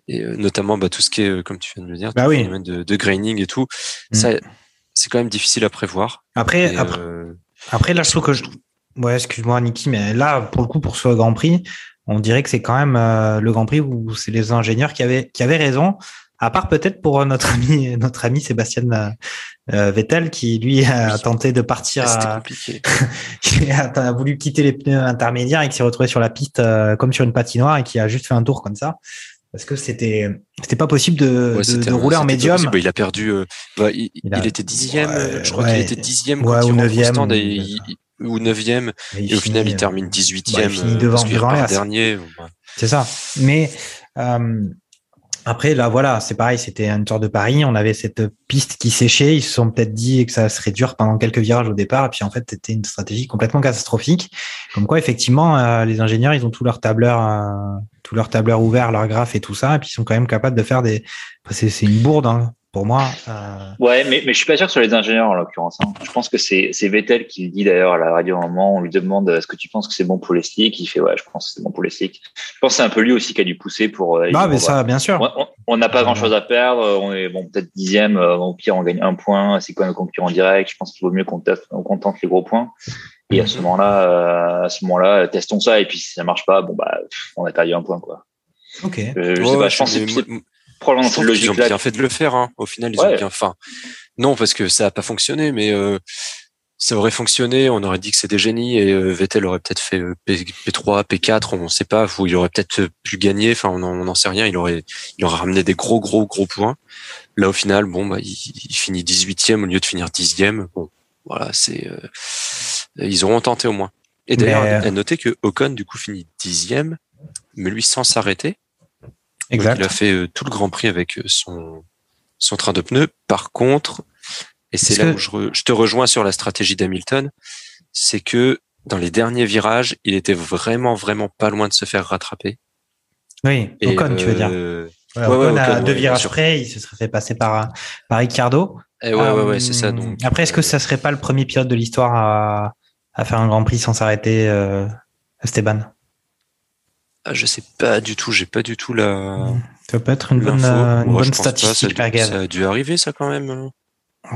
S2: et notamment bah, tout ce qui est comme tu viens de le dire
S1: bah oui.
S2: de, de graining et tout mm. ça c'est quand même difficile à prévoir
S1: après, après là je trouve que je ouais excuse-moi Niki mais là pour le coup pour ce Grand Prix on dirait que c'est quand même euh, le Grand Prix où c'est les ingénieurs qui avaient qui avaient raison à part peut-être pour notre ami notre ami Sébastien euh, Vettel qui lui a tenté de partir
S2: à...
S1: qui a, a, voulu quitter les pneus intermédiaires et qui s'est retrouvé sur la piste euh, comme sur une patinoire et qui a juste fait un tour comme ça parce que c'était c'était pas possible de,
S2: ouais,
S1: de, de rouler en médium.
S2: Bah, il a perdu. Euh, bah, il, il, a, il, était dixième.
S1: ouais,
S2: je crois
S1: ouais,
S2: qu'il était dixième quand
S1: ou
S2: il
S1: neuvième,
S2: ou, et, ou neuvième. Et, et, au final, il termine 18e.
S1: Bah, il finit devant, devant
S2: dernier.
S1: C'est ça. Mais euh, après, là, voilà, c'est pareil. C'était une tour de Paris. On avait cette piste qui séchait. Ils se sont peut-être dit que ça serait dur pendant quelques virages au départ. Et puis, en fait, c'était une stratégie complètement catastrophique. Comme quoi, effectivement, euh, les ingénieurs, ils ont tout leur tableur, euh, tout leur tableur ouvert, leur graphe et tout ça. Et puis, ils sont quand même capables de faire des. Enfin, c'est une bourde. Hein pour moi. Euh...
S3: Ouais, mais, mais je suis pas sûr sur les ingénieurs en l'occurrence. Hein. Je pense que c'est Vettel qui le dit d'ailleurs à la radio à un moment. On lui demande est-ce que tu penses que c'est bon pour les slicks Il fait ouais, je pense que c'est bon pour les slicks. Je pense que c'est un peu lui aussi qui a dû pousser pour. Euh,
S1: bah, mais ça, bien sûr.
S3: On n'a pas grand chose à perdre. On est bon, peut-être dixième. Euh, au pire, on gagne un point. C'est quoi nos concurrents directs? Je pense qu'il vaut mieux qu'on qu tente les gros points. Et à ce moment-là, euh, à ce moment-là, testons ça. Et puis si ça marche pas, bon bah, on a perdu un point quoi.
S1: Ok.
S3: Euh, je ouais, sais pas. Je pense que probablement
S2: je logique. Ils ont bien fait de le faire. Hein. Au final, ils ouais. ont bien. Enfin, non, parce que ça a pas fonctionné, mais euh, ça aurait fonctionné. On aurait dit que c'était des génies et euh, Vettel aurait peut-être fait P, 3 P4, on ne sait pas. Où il aurait peut-être pu gagner. Enfin, on n'en sait rien. Il aurait, il aurait ramené des gros, gros, gros points. Là, au final, bon, bah, il, il finit 18e au lieu de finir 10e. Bon, voilà, c'est. Euh, ils auront tenté au moins. Et d'ailleurs, mais... à noter que Ocon du coup finit dixième, mais lui sans s'arrêter.
S1: Exact.
S2: il a fait euh, tout le Grand Prix avec son, son train de pneus. Par contre, et c'est là que... où je, re, je, te rejoins sur la stratégie d'Hamilton, c'est que dans les derniers virages, il était vraiment, vraiment pas loin de se faire rattraper.
S1: Oui, et Ocon, euh, tu veux dire. Ouais, ouais, Ocon, ouais, à deux virages près, il se serait fait passer par, par Ricardo.
S2: Et ouais, euh, ouais, ouais, c'est ça. Donc,
S1: après, est-ce que ça serait pas le premier pilote de l'histoire à, à faire un Grand Prix sans s'arrêter, euh, Esteban?
S2: Ah, je sais pas du tout, j'ai pas du tout la.
S1: Ça peut être une bonne, euh, une
S2: Moi,
S1: bonne statistique,
S2: pas, ça, a dû, ça a dû arriver, ça, quand même.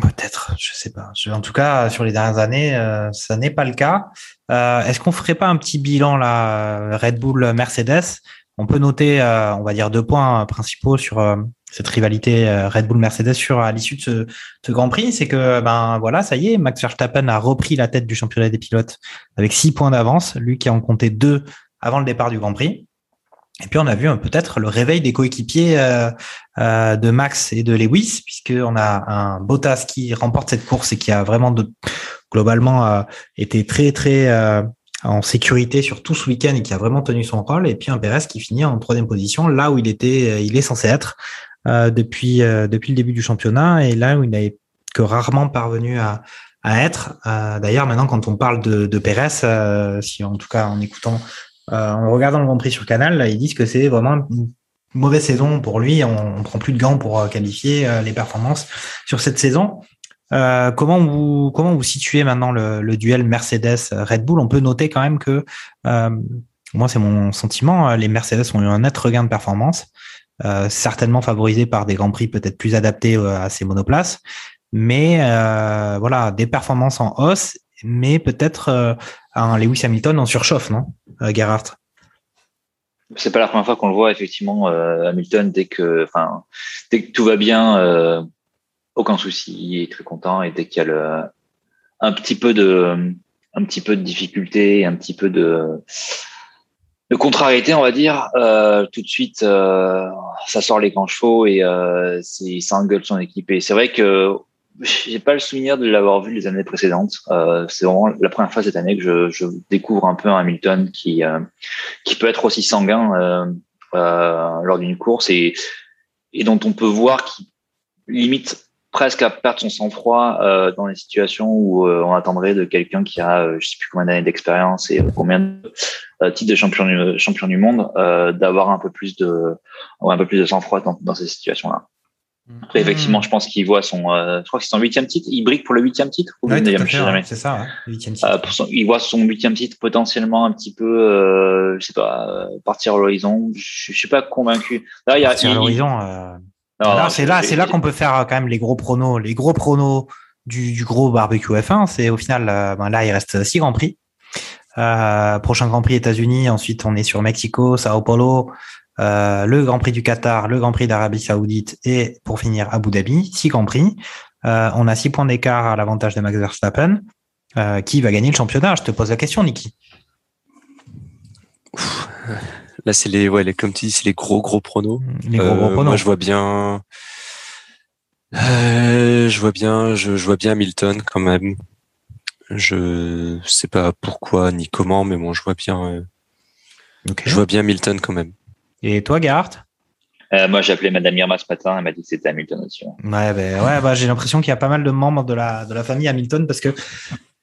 S1: Peut-être, je sais pas. En tout cas, sur les dernières années, euh, ça n'est pas le cas. Euh, Est-ce qu'on ferait pas un petit bilan là, Red Bull, Mercedes? On peut noter, euh, on va dire deux points principaux sur euh, cette rivalité Red Bull Mercedes sur à l'issue de ce, ce, Grand Prix, c'est que ben voilà, ça y est, Max Verstappen a repris la tête du championnat des pilotes avec six points d'avance, lui qui en comptait deux avant le départ du Grand Prix. Et puis on a vu peut-être le réveil des coéquipiers euh, euh, de Max et de Lewis, puisqu'on a un Bottas qui remporte cette course et qui a vraiment de, globalement euh, été très très euh, en sécurité sur tout ce week-end et qui a vraiment tenu son rôle. Et puis un Perez qui finit en troisième position, là où il était, il est censé être euh, depuis depuis le début du championnat et là où il n'avait que rarement parvenu à, à être. D'ailleurs, maintenant, quand on parle de, de Perez, si en tout cas en écoutant euh, en regardant le Grand Prix sur Canal, ils disent que c'est vraiment une mauvaise saison pour lui. On, on prend plus de gants pour euh, qualifier euh, les performances sur cette saison. Comment vous comment vous situez maintenant le, duel Mercedes Red Bull? On peut noter quand même que moi c'est mon sentiment, les Mercedes ont eu un net regain de performance, certainement favorisé par des grands prix peut-être plus adaptés à ces monoplaces, mais voilà des performances en hausse, mais peut-être Lewis Hamilton en surchauffe, non, euh, Gerhardt?
S3: C'est pas la première fois qu'on le voit effectivement, euh, Hamilton dès que, dès que tout va bien, euh, aucun souci, il est très content et dès qu'il y a un petit peu de, un difficulté, un petit peu de, de contrariété, on va dire, tout de suite, ça sort les grands chevaux et euh, ça son équipe. C'est vrai que j'ai pas le souvenir de l'avoir vu les années précédentes. Euh, c'est vraiment la première fois cette année que je, je découvre un peu un Hamilton qui euh, qui peut être aussi sanguin euh, euh lors d'une course et et dont on peut voir qu'il limite presque à perdre son sang-froid euh, dans les situations où euh, on attendrait de quelqu'un qui a je sais plus combien d'années d'expérience et combien de titres de champion du, champion du monde d'avoir un peu plus de un peu plus de sang-froid dans, ces situations là. Après, effectivement, je pense qu'il voit son, euh, je crois que c'est son huitième titre. Il brique pour le huitième titre ou
S1: Ouais,
S3: neuvième, je sais jamais.
S1: c'est ça, ouais, titre.
S3: Euh, pour son- il voit son huitième titre potentiellement un petit peu, euh, je sais pas, partir à l'horizon. Je, je suis pas convaincu. Là, il y a,
S1: Partir à
S3: il-
S1: l'horizon. euh, c'est là, c'est là qu'on peut faire quand même les gros pronos, les gros pronos du, du gros barbecue F1. C'est au final, euh, ben là, il reste six grands prix. Euh, prochain Grand Prix États-Unis. Ensuite, on est sur Mexico, Sao Paulo, euh, le Grand Prix du Qatar, le Grand Prix d'Arabie Saoudite et pour finir Abu Dhabi. Six grands prix. Euh, on a six points d'écart à l'avantage de Max Verstappen. Euh, qui va gagner le championnat Je te pose la question, Niki.
S2: Là, c'est les, ouais, les, comme tu dis, c'est les gros, gros pronos.
S1: Les gros, gros pronos.
S2: Moi, je vois bien. Je vois bien, je, je vois bien Hamilton quand même. Je sais pas pourquoi ni comment, mais bon, je vois bien, je vois bien Hamilton quand même.
S1: Et toi, Gerhardt?
S3: Euh, moi, j'ai appelé Madame Irma ce matin. Elle m'a dit que c'était Hamilton aussi. ouais.
S1: Ben, ouais bah, j'ai l'impression qu'il y a pas mal de membres de la, de la famille Hamilton parce que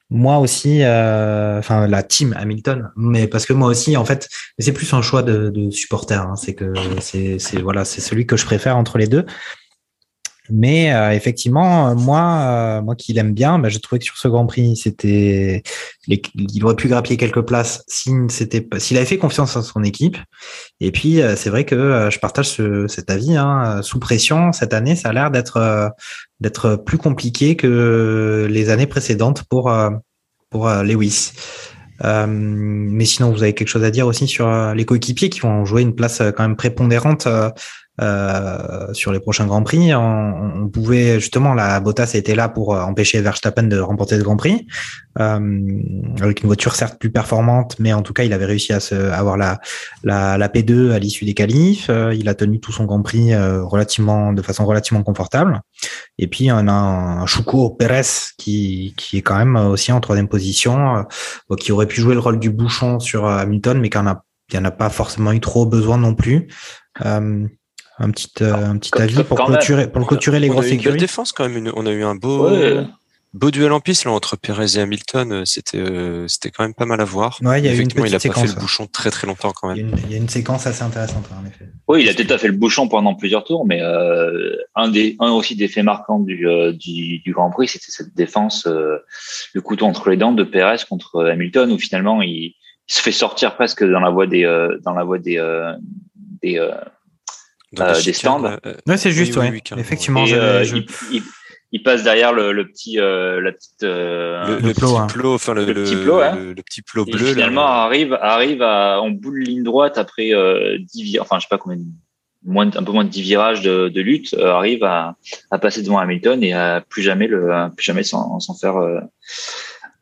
S1: moi aussi, euh, enfin la team Hamilton, mais parce que moi aussi, en fait, c'est plus un choix de, de supporter. hein, c'est que c'est, c'est voilà, c'est celui que je préfère entre les deux. Mais euh, effectivement, euh, moi, euh, moi qui l'aime bien, ben, j'ai trouvé que sur ce Grand Prix, c'était, il aurait pu grappiller quelques places s'il s'il avait fait confiance à son équipe. Et puis, euh, c'est vrai que euh, je partage ce- cet avis. Hein, sous pression, cette année, ça a l'air d'être euh, d'être plus compliqué que les années précédentes pour pour Lewis. Euh, mais sinon, vous avez quelque chose à dire aussi sur les coéquipiers qui vont jouer une place quand même prépondérante euh, sur les prochains Grands Prix. On, on pouvait justement, la Bottas était là pour euh, empêcher Verstappen de remporter ce Grand Prix euh, avec une voiture certes plus performante, mais en tout cas, il avait réussi à se, à avoir la, la, la P2 à l'issue des qualifs. Euh, il a tenu tout son Grand Prix relativement, de façon relativement confortable. Et puis on a un Chouko Pérez qui, qui est quand même aussi en troisième position, qui aurait pu jouer le rôle du bouchon sur Hamilton, mais qui en a, qui en a pas forcément eu trop besoin non plus. Euh, un petit, euh, un petit avis pour clôturer, pour clôturer les
S2: on a
S1: grosses
S2: eu une belle défense quand même. une- on a eu un beau,
S3: Ouais.
S2: beau duel en piste là, entre Perez et Hamilton. euh, C'était, euh, c'était quand même pas mal à voir.
S1: Ouais, il y a eu une
S2: Effectivement, il a pas fait
S1: séquence.
S2: le bouchon très très longtemps quand
S1: Il y,
S2: même.
S1: a une, il y a une séquence assez intéressante en effet.
S3: Oui, il a peut-être fait le bouchon pendant plusieurs tours, mais euh, un des un aussi des faits marquants du, euh, du, du Grand Prix, c'était cette défense, euh, le couteau entre les dents de Perez contre Hamilton, où finalement il, il se fait sortir presque dans la voie des euh, dans la voie des euh, des euh, euh, des stands.
S2: là, euh,
S1: Ouais, c'est juste,
S2: oui,
S1: ouais.
S2: oui.
S1: Effectivement,
S3: et, euh,
S1: je-
S3: il, il, il passe derrière le, le petit euh, la petite euh,
S2: le,
S1: le
S2: le
S1: plot,
S2: petit
S1: hein.
S2: plot, enfin le,
S3: Le
S2: le,
S3: petit plot, hein.
S2: le- le petit plot
S3: et
S2: bleu. là.
S3: finalement arrive arrive à en bout de ligne droite après euh, 10 virages, enfin je sais pas combien moins un peu moins de 10 virages de, de lutte euh, arrive à, à passer devant Hamilton et à plus jamais le plus jamais s'en s'en faire euh,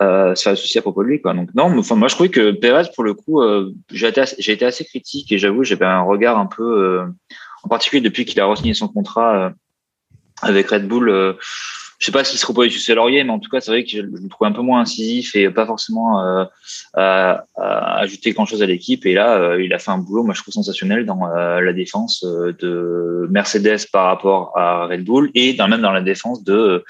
S3: euh, se faire souci à propos de lui quoi donc non mais, enfin moi je trouvais que Perez pour le coup euh, j'ai été été assez critique et j'avoue j'avais un regard un peu euh, en particulier depuis qu'il a re-signé son contrat euh, avec Red Bull euh, je sais pas s'il se reposait sur ses lauriers mais en tout cas c'est vrai que je, le trouve un peu moins incisif et pas forcément euh, à, à ajouter grand chose à l'équipe et là euh, il a fait un boulot moi je trouve sensationnel dans euh, la défense euh, de Mercedes par rapport à Red Bull et dans, même dans la défense de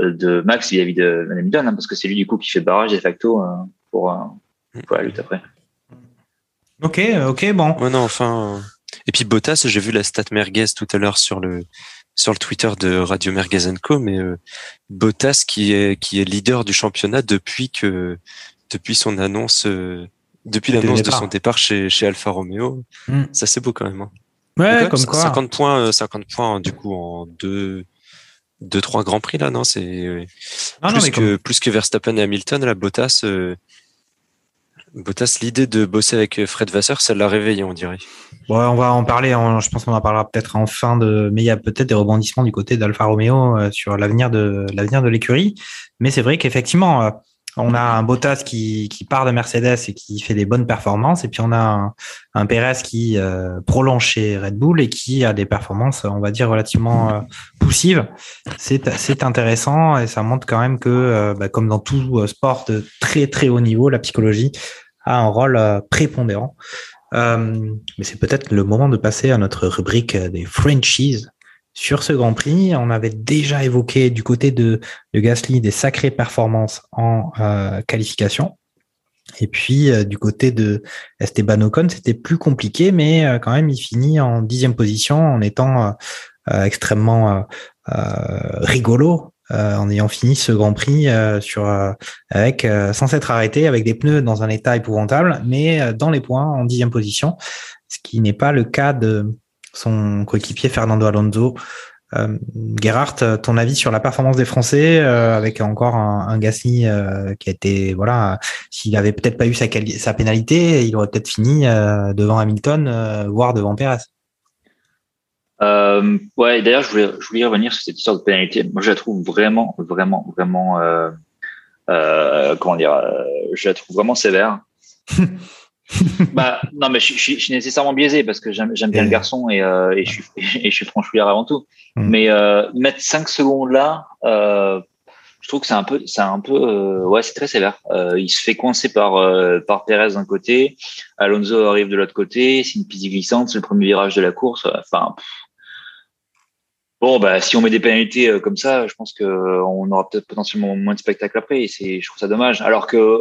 S3: de Max vis-à-vis de Hamilton hein, parce que c'est lui du coup qui fait barrage de facto euh, pour, euh, pour la lutte après
S1: Ok, ok, bon.
S2: Ouais, non, enfin. Euh, Et puis Bottas, j'ai vu la stat merguez tout à l'heure sur le sur le Twitter de Radio Merguez Co, mais euh, Bottas qui est qui est leader du championnat depuis que depuis son annonce euh, depuis l'annonce de son départ chez chez Alfa Romeo.
S1: Hmm.
S2: Ça c'est beau quand même. hein.
S1: Ouais,
S2: quand
S1: comme quoi.
S2: 50 points, euh, 50 points du coup en deux deux trois grands prix là, non? C'est euh,
S1: Non, non,
S2: plus
S1: mais
S2: que plus que Verstappen et Hamilton, la Bottas. euh, Bottas, l'idée de bosser avec Fred Vasseur, ça l'a réveillé, on dirait.
S1: Ouais, on va en parler. en- je pense qu'on en parlera peut-être en fin de. Mais il y a peut-être des rebondissements du côté d'Alfa Romeo euh, sur l'avenir de l'avenir de l'écurie. Mais c'est vrai qu'effectivement, euh, on a un Bottas qui, qui part de Mercedes et qui fait des bonnes performances, et puis on a un, un Perez qui euh, prolonge chez Red Bull et qui a des performances, on va dire relativement euh, poussives. C'est intéressant et ça montre quand même que, euh, bah, comme dans tout sport de très très haut niveau, la psychologie a un rôle euh, prépondérant. Euh, mais c'est peut-être le moment de passer à notre rubrique des franchises. Sur ce Grand Prix, on avait déjà évoqué du côté de, de Gasly des sacrées performances en euh, qualification. Et puis euh, du côté de Esteban Ocon, c'était plus compliqué, mais euh, quand même, il finit en dixième position en étant euh, extrêmement rigolo en ayant fini ce Grand Prix sur avec sans s'être arrêté avec des pneus dans un état épouvantable, mais dans les points en dixième position, ce qui n'est pas le cas de son coéquipier Fernando Alonso. Euh, Gerhardt, ton avis sur la performance des Français euh, avec encore un, un Gasly euh, qui a été voilà, s'il avait peut-être pas eu sa, sa pénalité, il aurait peut-être fini euh, devant Hamilton, voire devant Perez.
S3: ouais, d'ailleurs, je voulais, je voulais revenir sur cette histoire de pénalité. Moi, je la trouve vraiment, vraiment, vraiment, comment dire, je la trouve vraiment sévère. bah non mais je, je, je, suis nécessairement biaisé parce que j'aime bien le garçon et, euh, et, je suis et je suis franchouillard avant tout. Mm. Mais euh, mettre 5 secondes là, euh, je trouve que c'est un peu c'est un peu ouais c'est très sévère. Il se fait coincer par par Perez d'un côté, Alonso arrive de l'autre côté, c'est une piste glissante, c'est le premier virage de la course. Enfin Bon, bah, si on met des pénalités comme ça, je pense que on aura peut-être potentiellement moins de spectacle après. Et c'est, je trouve ça dommage. Alors que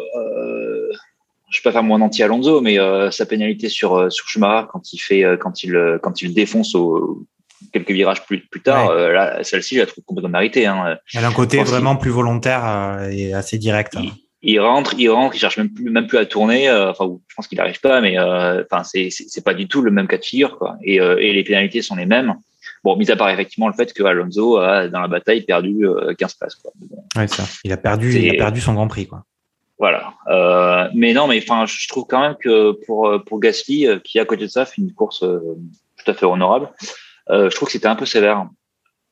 S3: je peux pas faire mon anti Alonso, mais euh, sa pénalité sur euh, sur Schumacher quand il fait euh, quand il euh, quand il défonce au, quelques virages plus plus tard, ouais. là celle-ci je la trouve complètement méritée. Hein.
S1: Elle a un côté vraiment plus volontaire et assez direct.
S3: Il, il, rentre, il rentre, il cherche même plus même plus à tourner. Enfin, je pense qu'il n'arrive pas, mais enfin c'est c'est pas du tout le même cas de figure quoi. Et et les pénalités sont les mêmes. Bon, mis à part effectivement le fait que Alonso a dans la bataille perdu 15 places. Quoi.
S1: Bon, ouais, ça. Il a perdu, il a perdu son Grand Prix quoi.
S3: Voilà. Euh, mais non, mais enfin, je trouve quand même que pour pour Gasly, qui à côté de ça fait une course euh, tout à fait honorable, euh, je trouve que c'était un peu sévère.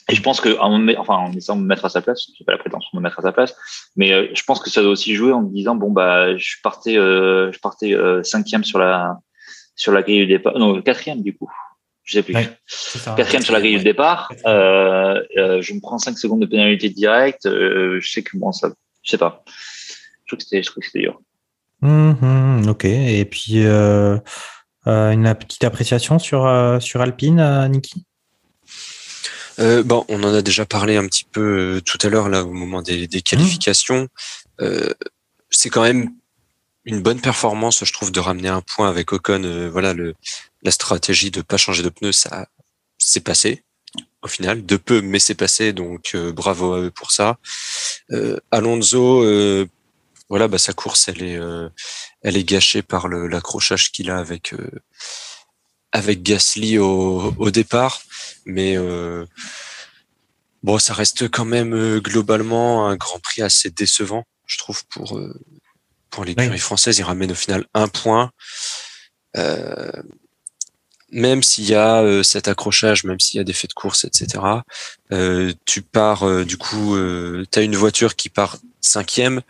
S3: Et je pense que, enfin, en essayant de me mettre à sa place, j'ai pas la prétention de me mettre à sa place, mais euh, je pense que ça doit aussi jouer en me disant bon bah, je partais, euh, je partais euh, cinquième sur la sur la grille du départ, non quatrième du coup, je sais plus,
S1: ouais, ça,
S3: quatrième sur la grille du départ. je me prends cinq secondes de pénalité directe. je sais que bon ça, je sais pas je trouve que c'était, je trouve que c'était dur.
S1: Mmh, ok. Et puis euh, euh, une petite appréciation sur euh, sur Alpine, euh, Niki?
S2: Euh, bon, on en a déjà parlé un petit peu tout à l'heure là au moment des, des qualifications. Mmh. c'est quand même une bonne performance, je trouve, de ramener un point avec Ocon. voilà, le, la stratégie de pas changer de pneus, ça s'est passé au final, de peu, mais c'est passé, donc bravo à eux pour ça. Alonso, voilà, bah, sa course, elle est, euh, elle est gâchée par l'accrochage qu'il a avec euh, avec Gasly au, au départ, mais euh, bon, ça reste quand même globalement un Grand Prix assez décevant, je trouve pour pour l'écurie oui. française. Il ramène au final un point. Même s'il y a cet accrochage, même s'il y a des faits de course, etc., tu pars, du coup, tu as une voiture qui part cinquième,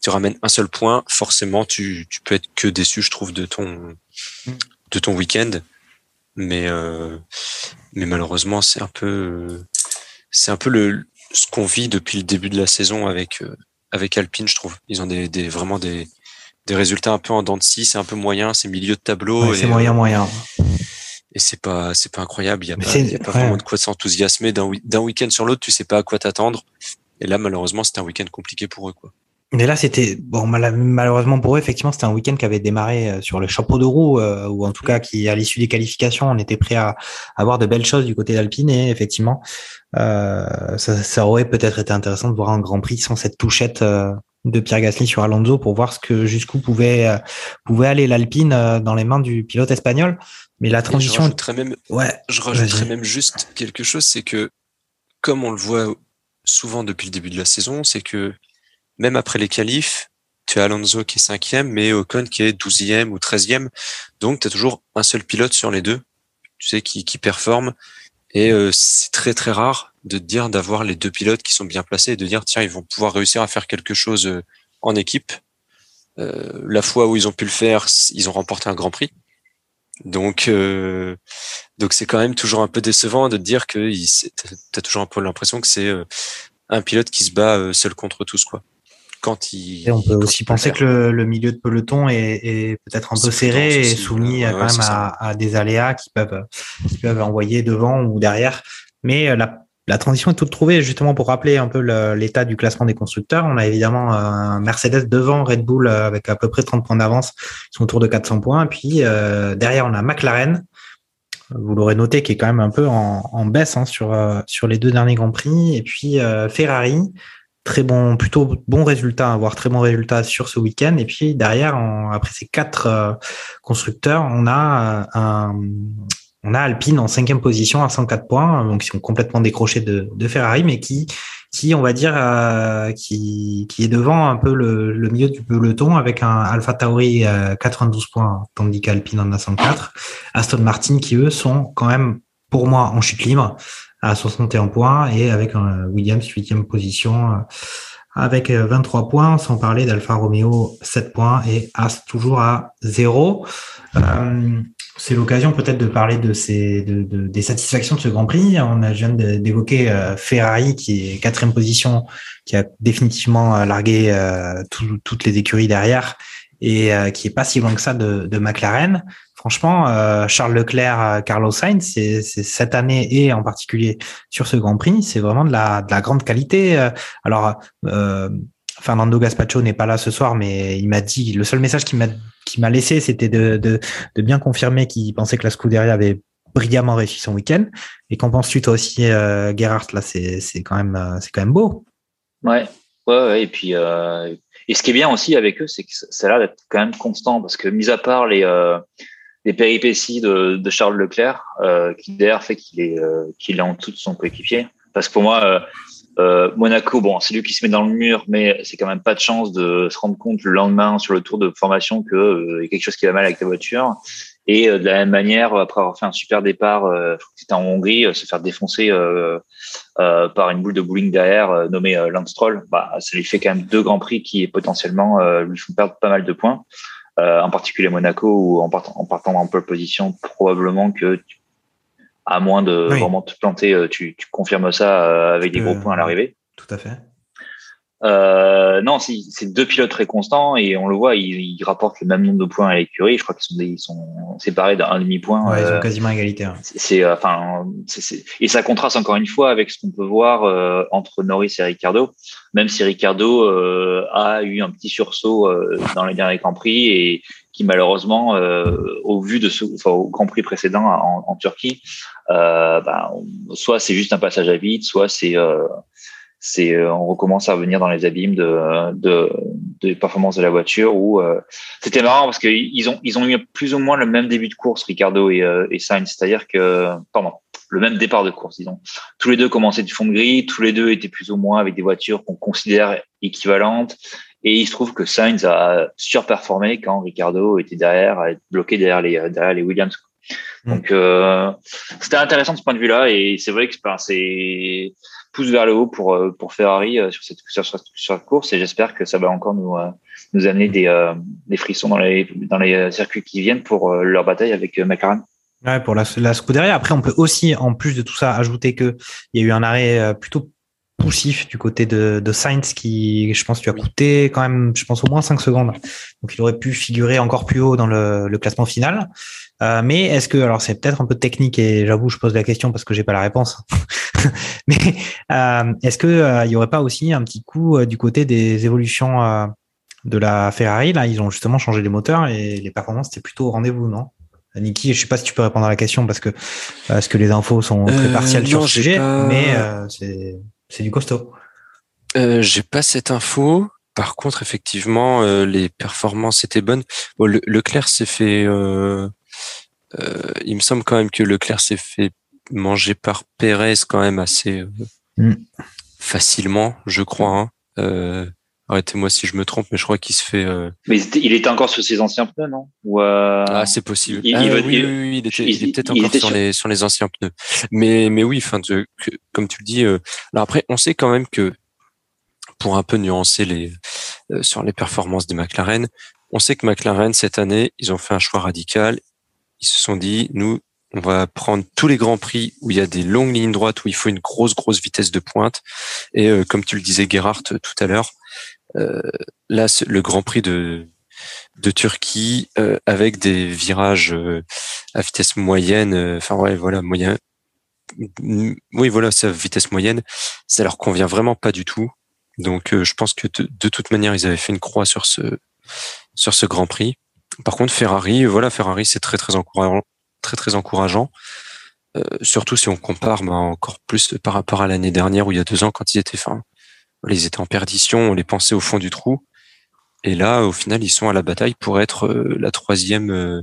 S2: tu ramènes un seul point, forcément tu, tu peux être que déçu, je trouve, de ton de ton week-end. Mais euh, mais malheureusement, c'est un peu c'est un peu le ce qu'on vit depuis le début de la saison avec euh, avec Alpine, je trouve. Ils ont des, des vraiment des des résultats un peu en dents de scie, c'est un peu moyen, c'est milieu de tableau.
S1: Ouais, c'est moyen,
S2: euh,
S1: moyen.
S2: Et c'est pas c'est pas incroyable. Il y a pas, y a pas ouais. vraiment de quoi s'enthousiasmer d'un d'un week-end sur l'autre. Tu sais pas à quoi t'attendre. Et là, malheureusement, c'était un week-end compliqué pour eux, quoi.
S1: Mais là, c'était bon malheureusement pour eux, effectivement, c'était un week-end qui avait démarré sur le chapeau de roue, euh, ou en tout cas qui, à l'issue des qualifications, on était prêt à, avoir de belles choses du côté d'Alpine. Et effectivement, euh, ça, ça, aurait peut-être été intéressant de voir un Grand Prix sans cette touchette euh, de Pierre Gasly sur Alonso pour voir ce que jusqu'où pouvait euh, pouvait aller l'Alpine euh, dans les mains du pilote espagnol. Mais la transition,
S2: je rajouterais même,
S1: ouais,
S2: je rajouterais même juste quelque chose, c'est que comme on le voit souvent depuis le début de la saison, c'est que même après les qualifs, tu as Alonso qui est cinquième, mais Ocon qui est douzième ou treizième. Donc, tu as toujours un seul pilote sur les deux, tu sais, qui, qui performe. Et euh, c'est très très rare de te dire d'avoir les deux pilotes qui sont bien placés et de dire tiens ils vont pouvoir réussir à faire quelque chose euh, en équipe. Euh, la fois où ils ont pu le faire, ils ont remporté un Grand Prix. Donc euh, donc c'est quand même toujours un peu décevant de te dire que tu as toujours un peu l'impression que c'est euh, un pilote qui se bat seul contre tous quoi quand il.
S1: Et on peut aussi penser que le, le, milieu de peloton est, est peut-être un peu serré et soumis ouais, quand même à, à, des aléas qui peuvent, qui peuvent envoyer devant ou derrière. Mais la, la transition est toute trouvée justement pour rappeler un peu l'état du classement des constructeurs. On a évidemment un Mercedes devant Red Bull avec à peu près 30 points d'avance. Ils sont autour de 400 points. Puis euh, derrière, on a McLaren vous l'aurez noté, qui est quand même un peu en, baisse hein, sur, sur les deux derniers Grands Prix. Et puis Ferrari, très bon, plutôt bon résultat, voire très bon résultat sur ce week-end. Et puis derrière, après ces quatre constructeurs, on a un, on a Alpine en cinquième position à 104 points, donc ils sont complètement décrochés de, Ferrari, mais qui, qui on va dire, euh, qui, qui est devant un peu le, milieu du peloton avec un Alpha Tauri à 92 points, tandis qu'Alpine en a 104. Aston Martin qui eux sont quand même pour moi en chute libre à 61 points et avec un Williams huitième position euh, avec 23 euh, points, sans parler d'Alfa Romeo 7 points et As toujours à 0. Euh, c'est l'occasion peut-être de parler de ces de, des satisfactions de ce Grand Prix. On a, je d'évoquer euh, Ferrari qui est quatrième position, qui a définitivement euh, largué euh, toutes les écuries derrière et qui est pas si loin que ça de, de McLaren. Franchement, Charles Leclerc, Carlos Sainz, c'est cette année et en particulier sur ce Grand Prix, c'est vraiment de la, de la grande qualité. Alors, Fernando Gaspacho n'est pas là ce soir, mais il m'a dit le seul message qu'il m'a m'a laissé, c'était de, de, bien confirmer qu'il pensait que la Scuderia avait brillamment réussi son week-end. Et qu'en penses-tu toi aussi, euh, Gerhardt? Là, c'est quand même euh, quand même beau.
S3: Ouais, ouais, ouais. Et puis euh, et ce qui est bien aussi avec eux, c'est que ça a l'air d'être quand même constant parce que mis à part les euh, les péripéties de, Charles Leclerc, qui d'ailleurs fait qu'il est qu'il est en dessous de son coéquipier. Parce que pour moi, euh, Monaco, bon, c'est lui qui se met dans le mur, mais c'est quand même pas de chance de se rendre compte le lendemain sur le tour de formation qu'il euh, y a quelque chose qui va mal avec la voiture. Et euh, de la même manière, après avoir fait un super départ, euh, c'était en Hongrie, se faire défoncer par une boule de bowling derrière, nommée Lance Stroll, bah, ça lui fait quand même deux grands prix qui potentiellement lui font perdre pas mal de points. en particulier Monaco, où en partant en, partant en pole position, probablement que tu à moins de vraiment te planter, euh, tu, tu confirmes ça euh, avec des gros points à l'arrivée.
S1: Tout à fait.
S3: Euh, non, c'est deux pilotes très constants et on le voit, ils, ils rapportent le même nombre de points à l'écurie. Je crois qu'ils sont, ils sont séparés d'un demi point.
S1: Ouais, ils ont quasiment égalité.
S3: C'est enfin, et ça contraste encore une fois avec ce qu'on peut voir entre Norris et Ricardo. Même si Ricardo a eu un petit sursaut dans les derniers Grands Prix et qui malheureusement, au vu de ce, enfin, au Grand Prix précédent en, en Turquie, euh, ben, soit c'est juste un passage à vide, soit c'est euh, c'est euh, on recommence à revenir dans les abîmes de de, de performance de la voiture ou c'était marrant parce qu'ils ont ils ont eu plus ou moins le même début de course Ricardo et, et Sainz c'est-à-dire que pardon le même départ de course disons tous les deux commençaient du fond de grille tous les deux étaient plus ou moins avec des voitures qu'on considère équivalentes et il se trouve que Sainz a surperformé quand Ricardo était derrière, à être bloqué derrière les, derrière les Williams. Mm. Donc euh, c'était intéressant de ce point de vue-là et c'est vrai que c'est pousse vers le haut pour euh, pour Ferrari euh, sur cette sur, sur, course et j'espère que ça va encore nous nous amener des des frissons dans les dans les circuits qui viennent pour leur bataille avec McLaren.
S1: Ouais, pour la, la Scuderia. Après, on peut aussi, en plus de tout ça, ajouter que il y a eu un arrêt plutôt poussif du côté de, de Sainz qui, je pense, lui a coûté quand même, je pense, au moins 5 secondes. Donc, il aurait pu figurer encore plus haut dans le, le classement final. Euh, mais est-ce que, alors c'est peut-être un peu technique et j'avoue, je pose la question parce que j'ai pas la réponse. mais euh, est-ce que euh, il y aurait pas aussi un petit coup du côté des évolutions de la Ferrari? Là, ils ont justement changé les moteurs et les performances étaient plutôt au rendez-vous, non? Niki, je sais pas si tu peux répondre à la question parce que parce que les infos sont très partielles sur ce sujet, mais c'est c'est du costaud.
S2: j'ai pas cette info. Par contre, effectivement, les performances étaient bonnes. Bon, le, Leclerc s'est fait euh, il me semble quand même que Leclerc s'est fait manger par Pérez quand même assez euh, mm. facilement, je crois. Hein. Euh, arrêtez-moi si je me trompe, mais je crois qu'il se fait.
S3: Mais il était encore sur ses anciens pneus, non?
S2: Ah, c'est possible. Il, ah, oui, oui, il était, il, était encore sur, les sur les anciens pneus. Mais mais oui, enfin, comme tu le dis. alors après, on sait quand même que pour un peu nuancer les sur les performances des McLaren, on sait que McLaren cette année, ils ont fait un choix radical ils se sont dit, nous, on va prendre tous les grands prix où il y a des longues lignes droites, où il faut une grosse, grosse vitesse de pointe. Et euh, comme tu le disais, Gerhardt, tout à l'heure, euh, là, le Grand Prix de, de Turquie, euh, avec des virages à vitesse moyenne, enfin ouais, voilà, moyen. Oui, voilà, c'est vitesse moyenne. Ça leur convient vraiment pas du tout. Donc, je pense que de, de toute manière, ils avaient fait une croix sur ce sur ce Grand Prix. Par contre, Ferrari, voilà, Ferrari, c'est très très encourageant, très très encourageant. Euh, surtout si on compare bah, encore plus par rapport à l'année dernière ou il y a deux ans quand ils étaient, enfin, ils étaient en perdition, on les pensait au fond du trou. Et là, au final, ils sont à la bataille pour être euh, la troisième, euh,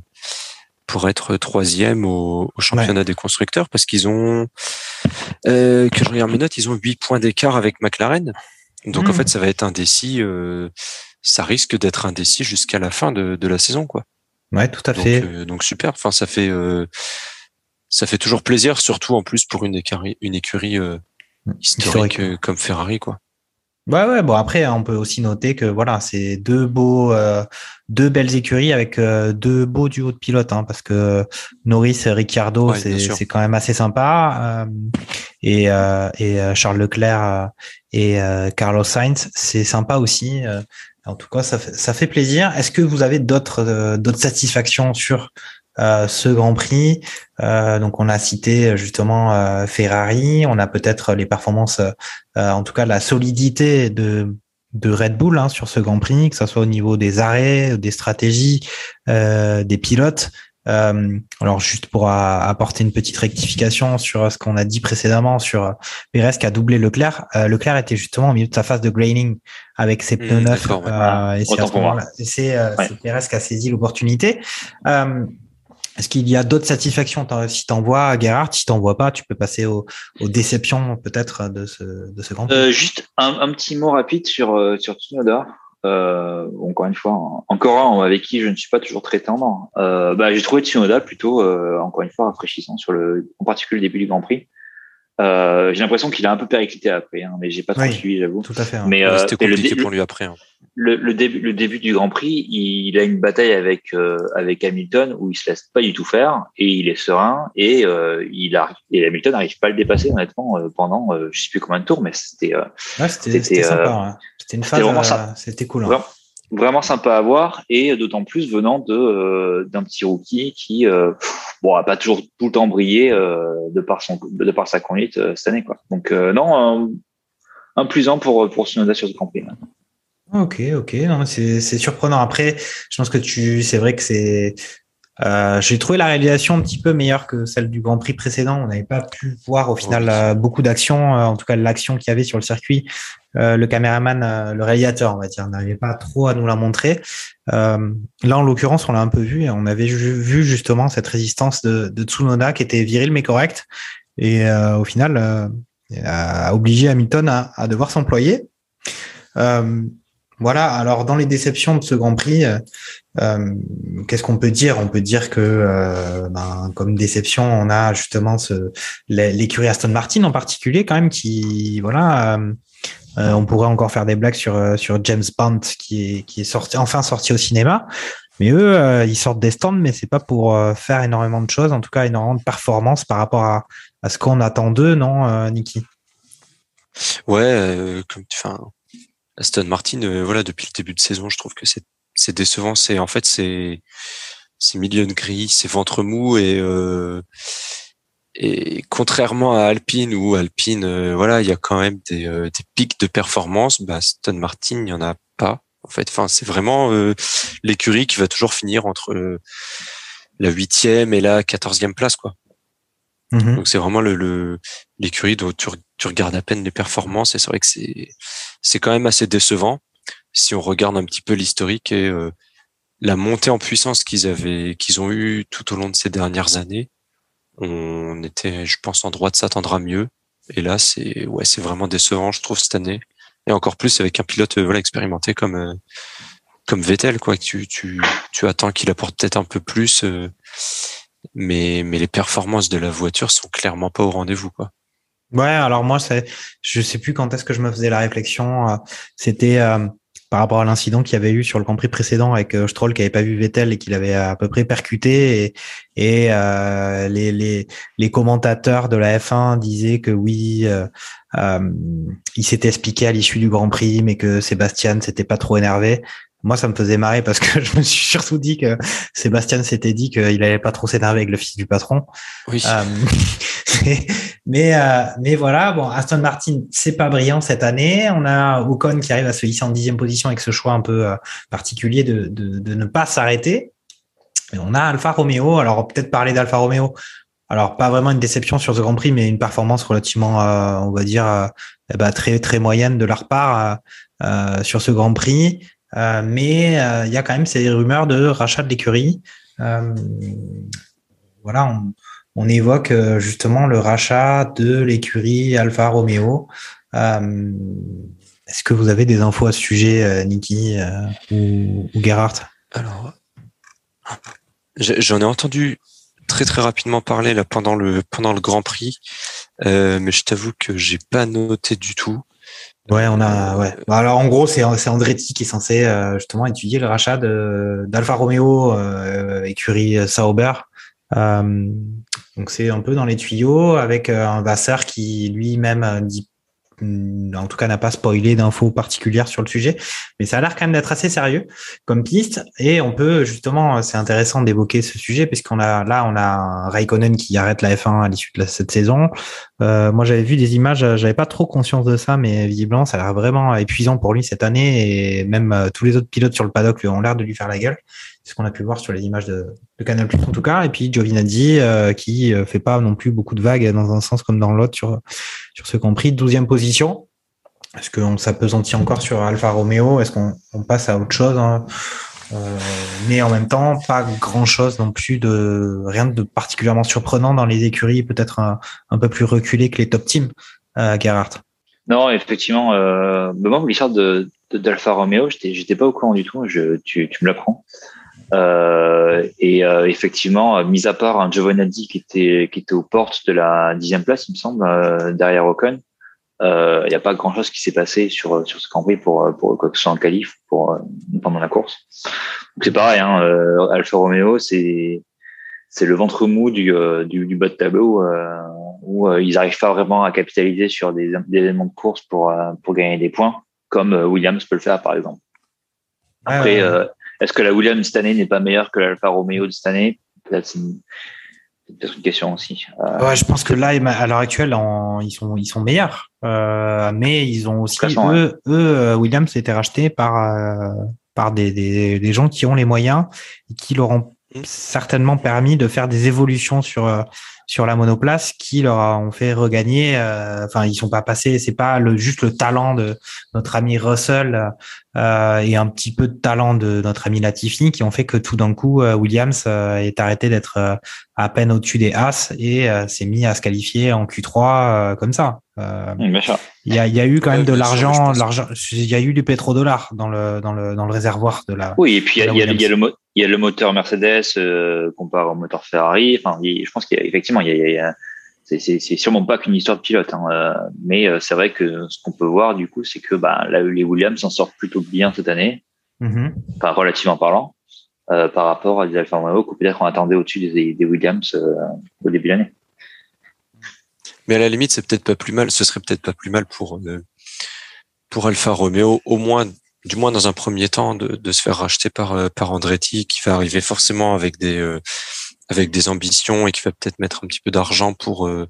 S2: pour être troisième au, au championnat des constructeurs, parce qu'ils ont, euh, que je regarde mes notes, ils ont huit points d'écart avec McLaren. Donc en
S1: Hmm.
S2: fait, ça va être indécis. Euh, ça risque d'être indécis jusqu'à la fin de, de la saison, quoi.
S1: Ouais, tout à
S2: Donc,
S1: fait.
S2: euh, donc super. Enfin, ça fait, euh, ça fait toujours plaisir, surtout en plus pour une écurie, une écurie euh, historique,
S1: Historique.
S2: comme Ferrari, quoi.
S1: Ouais, ouais, bon après, on peut aussi noter que voilà, c'est deux beaux, euh, deux belles écuries avec euh, deux beaux duos de pilotes, hein, parce que Norris et Ricciardo,
S2: Ouais,
S1: c'est quand même assez sympa, euh, et euh, et euh, Charles Leclerc euh, et euh, Carlos Sainz, c'est sympa aussi. euh, en tout cas, ça fait, ça fait plaisir. Est-ce que vous avez d'autres euh, d'autres satisfactions sur euh, ce Grand Prix Euh, Donc, on a cité justement euh, Ferrari, on a peut-être les performances euh, en tout cas la solidité de de Red Bull hein, sur ce Grand Prix, que ce soit au niveau des arrêts, des stratégies, euh, des pilotes. Euh, alors juste pour a- apporter une petite rectification sur ce qu'on a dit précédemment sur Pérez qui a doublé Leclerc. Euh, Leclerc était justement au milieu de sa phase de graining avec ses pneus
S2: Mmh,
S1: neufs.
S2: d'accord, ouais.
S1: euh, et euh, c'est Pérez qui a saisi l'opportunité. Euh, est-ce qu'il y a d'autres satisfactions Si t'en vois, Gerhard, si t'en vois pas, tu peux passer aux, aux déceptions peut-être de ce, de ce Grand Prix.
S3: Euh, juste un, un petit mot rapide sur euh, sur Tsunoda. Euh, encore une fois, en- encore un avec qui je ne suis pas toujours très tendre. Euh, bah, j'ai trouvé Tsunoda plutôt, euh, encore une fois, rafraîchissant sur le, en particulier le début du Grand Prix. Euh, j'ai l'impression qu'il a un peu périclité après, hein, mais j'ai pas trop
S1: Oui.
S3: suivi, j'avoue.
S1: Tout à fait. hein.
S3: Mais
S2: Ouais,
S3: euh,
S2: C'était
S3: le,
S2: compliqué
S3: dé-
S2: pour lui après. hein.
S3: le, le début, le début du Grand Prix, il, a une bataille avec euh, avec Hamilton où il se laisse pas du tout faire et il est serein et euh, il a et Hamilton n'arrive pas à le dépasser honnêtement euh, pendant euh, je sais plus combien de tours, mais c'était euh,
S1: Ouais, c'était
S3: euh,
S1: sympa. ouais. C'était une phase.
S3: vraiment
S1: euh,
S3: ça.
S1: C'était cool. hein.
S3: Vraiment, vraiment sympa à voir et d'autant plus venant de euh, d'un petit rookie qui euh, bon pas toujours tout le temps brillé euh, de par son de par sa conduite euh, cette année quoi. Donc non un, plus un pour pour sur ce Grand Prix.
S1: Ok, ok. C'est surprenant. Après, je pense que tu, c'est vrai que c'est. Euh, J'ai trouvé la réalisation un petit peu meilleure que celle du Grand Prix précédent. On n'avait pas pu voir au final
S2: Oui.
S1: euh, beaucoup d'actions, euh, en tout cas l'action qu'il y avait sur le circuit. Euh, le caméraman, euh, le réalisateur, on va dire, n'arrivait pas trop à nous la montrer. Euh, là, en l'occurrence, on l'a un peu vu. et On avait vu justement cette résistance de, de Tsunoda qui était virile mais correcte. Et euh, au final, euh, a obligé Hamilton à, à devoir s'employer. Euh, voilà, alors dans les déceptions de ce Grand Prix, euh, euh, qu'est-ce qu'on peut dire? On peut dire que, euh, ben, comme déception, on a justement l'écurie Aston Martin en particulier, quand même, qui, voilà, on pourrait encore faire des blagues sur James Bond qui est enfin sorti au cinéma, mais eux, ils sortent des stands, mais c'est pas pour faire énormément de choses, en tout cas énormément de performances par rapport à, ce qu'on attend d'eux, non, Niki?
S2: Ouais, comme enfin Aston Martin, euh, voilà, depuis le début de saison, je trouve que c'est c'est décevant. C'est en fait c'est c'est milieu de gris, c'est ventre mou et euh, et contrairement à Alpine où Alpine, euh, voilà, il y a quand même des, euh, des pics de performance. Bah, Aston Martin, il y en a pas. En fait, enfin, c'est vraiment euh, l'écurie qui va toujours finir entre la huitième et la quatorzième place, quoi.
S1: Mhm.
S2: Donc c'est vraiment le le- l'écurie dont tu, re- tu regardes à peine les performances et c'est vrai que c'est c'est quand même assez décevant si on regarde un petit peu l'historique et euh, la montée en puissance qu'ils avaient qu'ils ont eu tout au long de ces dernières années. On était, je pense, en droit de s'attendre à mieux. Et là, c'est ouais, c'est vraiment décevant, je trouve cette année. Et encore plus avec un pilote euh, voilà expérimenté comme euh, comme Vettel, quoi. Tu tu tu attends qu'il apporte peut-être un peu plus. euh, mais mais les performances de la voiture sont clairement pas au rendez-vous quoi.
S1: Ouais, alors moi, c'est, je sais plus quand est-ce que je me faisais la réflexion. euh, C'était euh, par rapport à l'incident qu'il y avait eu sur le Grand Prix précédent avec euh, Stroll qui avait pas vu Vettel et qu'il avait à peu près percuté et, les, commentateurs de la F1 disaient que oui, il s'était expliqué à l'issue du Grand Prix, mais que Sébastien s'était pas trop énervé. Moi, ça me faisait marrer parce que je me suis surtout dit que Sébastien s'était dit qu'il allait pas trop s'énerver avec le fils du patron.
S2: Oui.
S1: Euh, mais mais, euh, mais voilà, bon, Aston Martin, c'est pas brillant cette année. On a Ocon qui arrive à se hisser en dixième position avec ce choix un peu euh, particulier de, de, de ne pas s'arrêter. on a Alfa Romeo. Alors peut-être parler d'Alfa Romeo. Alors pas vraiment une déception sur ce Grand Prix, mais une performance relativement, euh, on va dire, ben, très très moyenne de leur part euh, sur ce Grand Prix. Mais il y a quand même ces rumeurs de rachat de l'écurie. voilà, on, évoque justement le rachat de l'écurie Alfa Romeo. Est-ce que vous avez des infos à ce sujet, Niki ou, Gerhardt?
S2: Alors, J'en ai entendu très très rapidement parler pendant le Grand Prix, euh, mais je t'avoue que j'ai pas noté du tout.
S1: Ouais, on a ouais. Bah, alors en gros, c'est Andretti qui est censé euh, justement étudier le rachat d'Alfa Romeo euh, écurie Sauber. Euh, donc c'est un peu dans les tuyaux avec un Vasseur qui lui-même dit Mm, en tout cas n'a pas spoilé d'infos particulières sur le sujet, mais ça a l'air quand même d'être assez sérieux comme piste et on peut justement, c'est intéressant d'évoquer ce sujet puisqu'on a là on a Raikkonen qui arrête la F1 à l'issue de cette saison. Euh, moi j'avais vu des images, j'avais pas trop conscience de ça, mais visiblement ça a l'air vraiment épuisant pour lui cette année et même euh, tous les autres pilotes sur le paddock ont l'air de lui faire la gueule. Ce qu'on a pu voir sur les images de, Canal Plus en tout cas. Et puis Giovinazzi euh, qui euh, fait pas non plus beaucoup de vagues dans un sens comme dans l'autre sur sur ce compris. Douzième position. Est-ce qu'on s'apesantit encore sur Alfa Romeo? Est-ce qu'on on passe à autre chose hein? Euh, mais en même temps, pas grand chose non plus de rien de particulièrement surprenant dans les écuries, peut-être un, un, peu plus reculé que les top teams, euh, Gerhardt.
S3: Non, effectivement, euh, moi, l'histoire de d'Alfa Romeo, j'étais j'étais pas au courant du tout. Tu me l'apprends. Euh, et euh, effectivement, mis à part un Giovanazzi qui était qui était aux portes de la dixième place, il me semble, euh, derrière Ocon, il n'y a pas grand chose qui s'est passé sur sur ce Grand Prix pour pour quoi que ce soit en qualif pour pendant la course. Donc c'est pareil, hein, Alfa Romeo, c'est c'est le ventre mou du, du, du bas de tableau où ils n'arrivent pas vraiment à capitaliser sur des, des éléments de course pour pour gagner des points, comme Williams peut le faire par exemple. Après, est-ce que la Williams cette année n'est pas meilleure que l'Alfa Romeo de cette année? Peut-être c'est une, une, question aussi.
S1: Euh, ouais, je pense que là, à l'heure actuelle, en, ils sont ils sont meilleurs, euh, mais ils ont aussi façon, eux, ouais. eux, euh, Williams a été racheté par euh, par des, des, des gens qui ont les moyens et qui leur ont certainement permis de faire des évolutions sur euh, sur la monoplace qui leur ont fait regagner. Euh, enfin, ils sont pas passés. C'est pas le, juste le talent de notre ami Russell euh, et un petit peu de talent de notre ami Latifi qui ont fait que tout d'un coup euh, Williams euh, est arrêté d'être euh, à peine au-dessus des As et s'est mis à se qualifier en Q3 comme ça. Il y, a, y a eu quand même de l'argent, l'argent. Il y a eu du pétrodollar dans le dans le dans le réservoir de la.
S3: Oui, et puis il y, y, a le il y a le moteur Mercedes euh, comparé au moteur Ferrari. Enfin, je pense qu'il y a effectivement, il y a, il y a c'est, sûrement pas qu'une histoire de pilote, hein, euh, mais euh, c'est vrai que ce qu'on peut voir du coup, c'est que bah, là, les Williams s'en sortent plutôt bien cette année, mm-hmm. enfin relativement parlant, euh, par rapport à des Alfa Romeo que peut-être on attendait au-dessus des, des Williams euh, au début de l'année.
S2: Mais à la limite, c'est peut-être pas plus mal. Ce serait peut-être pas plus mal pour pour Alfa Romeo, au moins du moins dans un premier temps, de, de se faire racheter par euh, par Andretti, qui va arriver forcément avec des euh, avec des ambitions et qui va peut-être mettre un petit peu d'argent pour euh,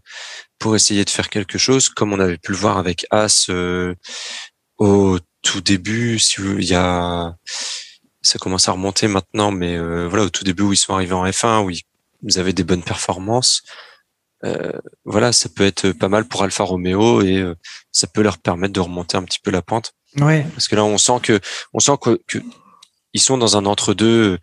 S2: pour essayer de faire quelque chose, comme on avait pu le voir avec As au tout début. Si il y a ça commence à remonter maintenant, mais voilà au tout début où ils sont arrivés en F1, où ils avaient des bonnes performances. Euh, voilà, ça peut être pas mal pour Alfa Romeo et euh, ça peut leur permettre de remonter un petit peu la pente.
S1: Ouais.
S2: Parce que là, on sent que, on sent que, que ils sont dans un entre-deux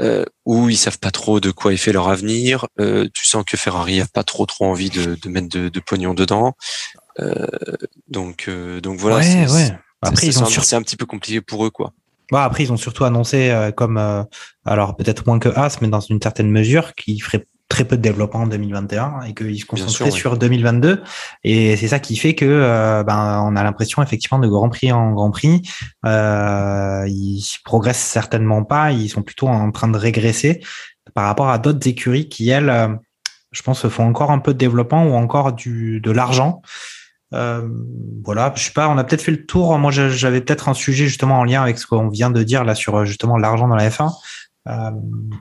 S2: euh, où ils savent pas trop de quoi est fait leur avenir. Euh, tu sens que Ferrari a pas trop trop envie de, de mettre de, de, pognon dedans. Euh, donc, euh, donc voilà.
S1: Ouais, ouais. Après, ils ont
S2: c'est sur... un petit peu compliqué pour eux, quoi.
S1: Bah après, ils ont surtout annoncé euh, comme, euh, alors peut-être moins que As, mais dans une certaine mesure, qu'ils feraient très peu de développement en 2021 et qu'ils se concentraient sûr, sur oui. 2022. Et c'est ça qui fait que euh, ben, on a l'impression effectivement de Grand Prix en Grand Prix. Euh, ils progressent certainement pas, ils sont plutôt en train de régresser par rapport à d'autres écuries qui, elles, euh, je pense, font encore un peu de développement ou encore du, de l'argent. Euh, voilà, je sais pas, on a peut-être fait le tour. Moi, j'avais peut-être un sujet justement en lien avec ce qu'on vient de dire là sur justement l'argent dans la F1 euh, à